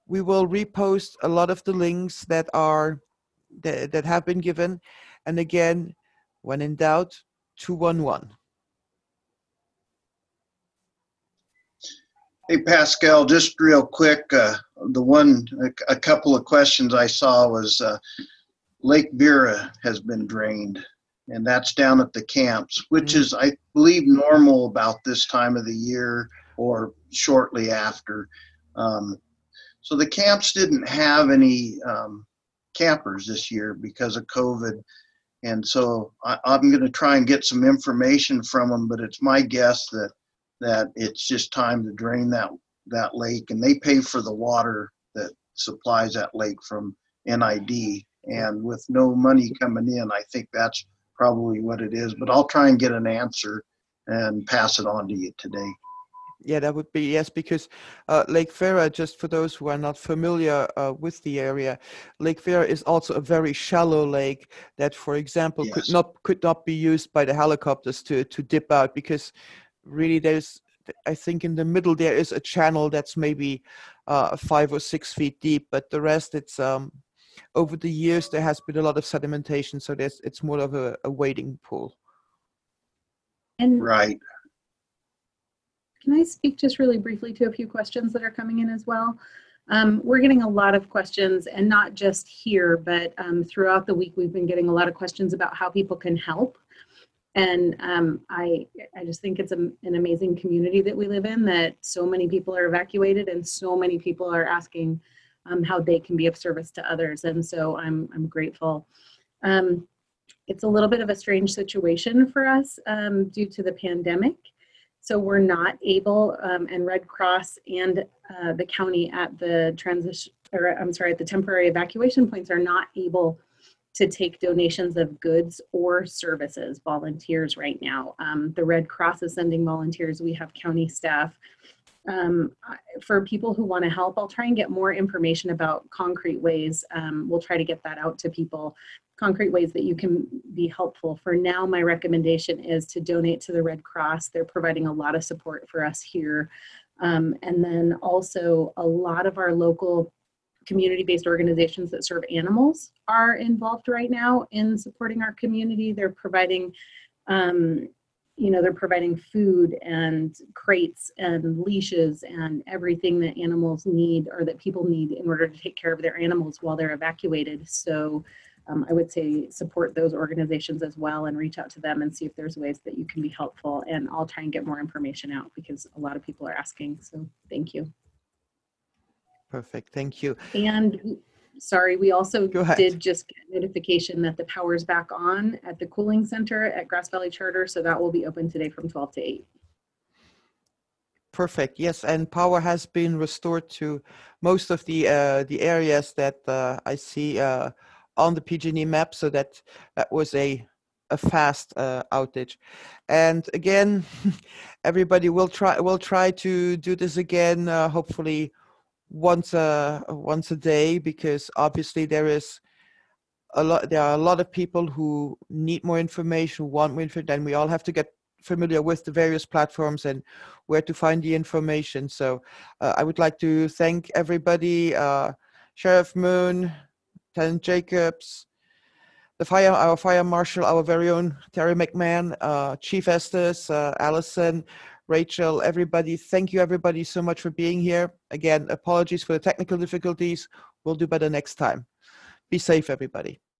we will repost a lot of the links that are that, that have been given. And again, when in doubt, 211. Hey Pascal, just real quick, uh, the one, a, a couple of questions I saw was, uh, Lake Vera has been drained and that's down at the camps, which Mhm. is, I believe, normal about this time of the year or shortly after. Um, so the camps didn't have any, um, campers this year because of COVID. And so I, I'm going to try and get some information from them, but it's my guess that that it's just time to drain that that lake, and they pay for the water that supplies that lake from NID. And with no money coming in, I think that's probably what it is. But I'll try and get an answer and pass it on to you today. Yeah, that would be yes, because uh, Lake Vera, just for those who are not familiar uh, with the area, Lake Vera is also a very shallow lake that, for example, could not could not be used by the helicopters to to dip out because really there's I think in the middle there is a channel that's maybe uh, five or six feet deep, but the rest it's um, over the years there has been a lot of sedimentation, so there's it's more of a, a wading pool. And Right. Can I speak just really briefly to a few questions that are coming in as well? Um, we're getting a lot of questions, and not just here, but um, throughout the week, we've been getting a lot of questions about how people can help. And um, I, I just think it's a, an amazing community that we live in that so many people are evacuated and so many people are asking um, how they can be of service to others. And so I'm, I'm grateful. Um, it's a little bit of a strange situation for us um, due to the pandemic. So we're not able, um, and Red Cross and uh, the county at the transition, or I'm sorry, at the temporary evacuation points are not able to take donations of goods or services, volunteers right now. Um, the Red Cross is sending volunteers. We have county staff. Um, for people who want to help, I'll try and get more information about concrete ways. Um, we'll try to get that out to people concrete ways that you can be helpful. For now, my recommendation is to donate to the Red Cross. They're providing a lot of support for us here. Um, and then also, a lot of our local community based organizations that serve animals are involved right now in supporting our community. They're providing um, you know, they're providing food and crates and leashes and everything that animals need or that people need in order to take care of their animals while they're evacuated. So um, I would say support those organizations as well and reach out to them and see if there's ways that you can be helpful. And I'll try and get more information out because a lot of people are asking. So thank you. Perfect, thank you. And sorry, we also did just get notification that the power's back on at the cooling center at Grass Valley Charter. So that will be open today from 12 to 8. Perfect. Yes, and power has been restored to most of the uh, the areas that uh, I see uh, on the PG&E map. So that that was a a fast uh, outage. And again, everybody will try will try to do this again. Uh, hopefully, once a once a day because obviously there is a lot there are a lot of people who need more information want more information and we all have to get familiar with the various platforms and where to find the information. So uh, i would like to thank everybody uh, sheriff moon lieutenant jacobs the fire our fire marshal our very own terry mcmahon uh, chief estes uh, allison Rachel, everybody, thank you everybody so much for being here. Again, apologies for the technical difficulties. We'll do better next time. Be safe, everybody.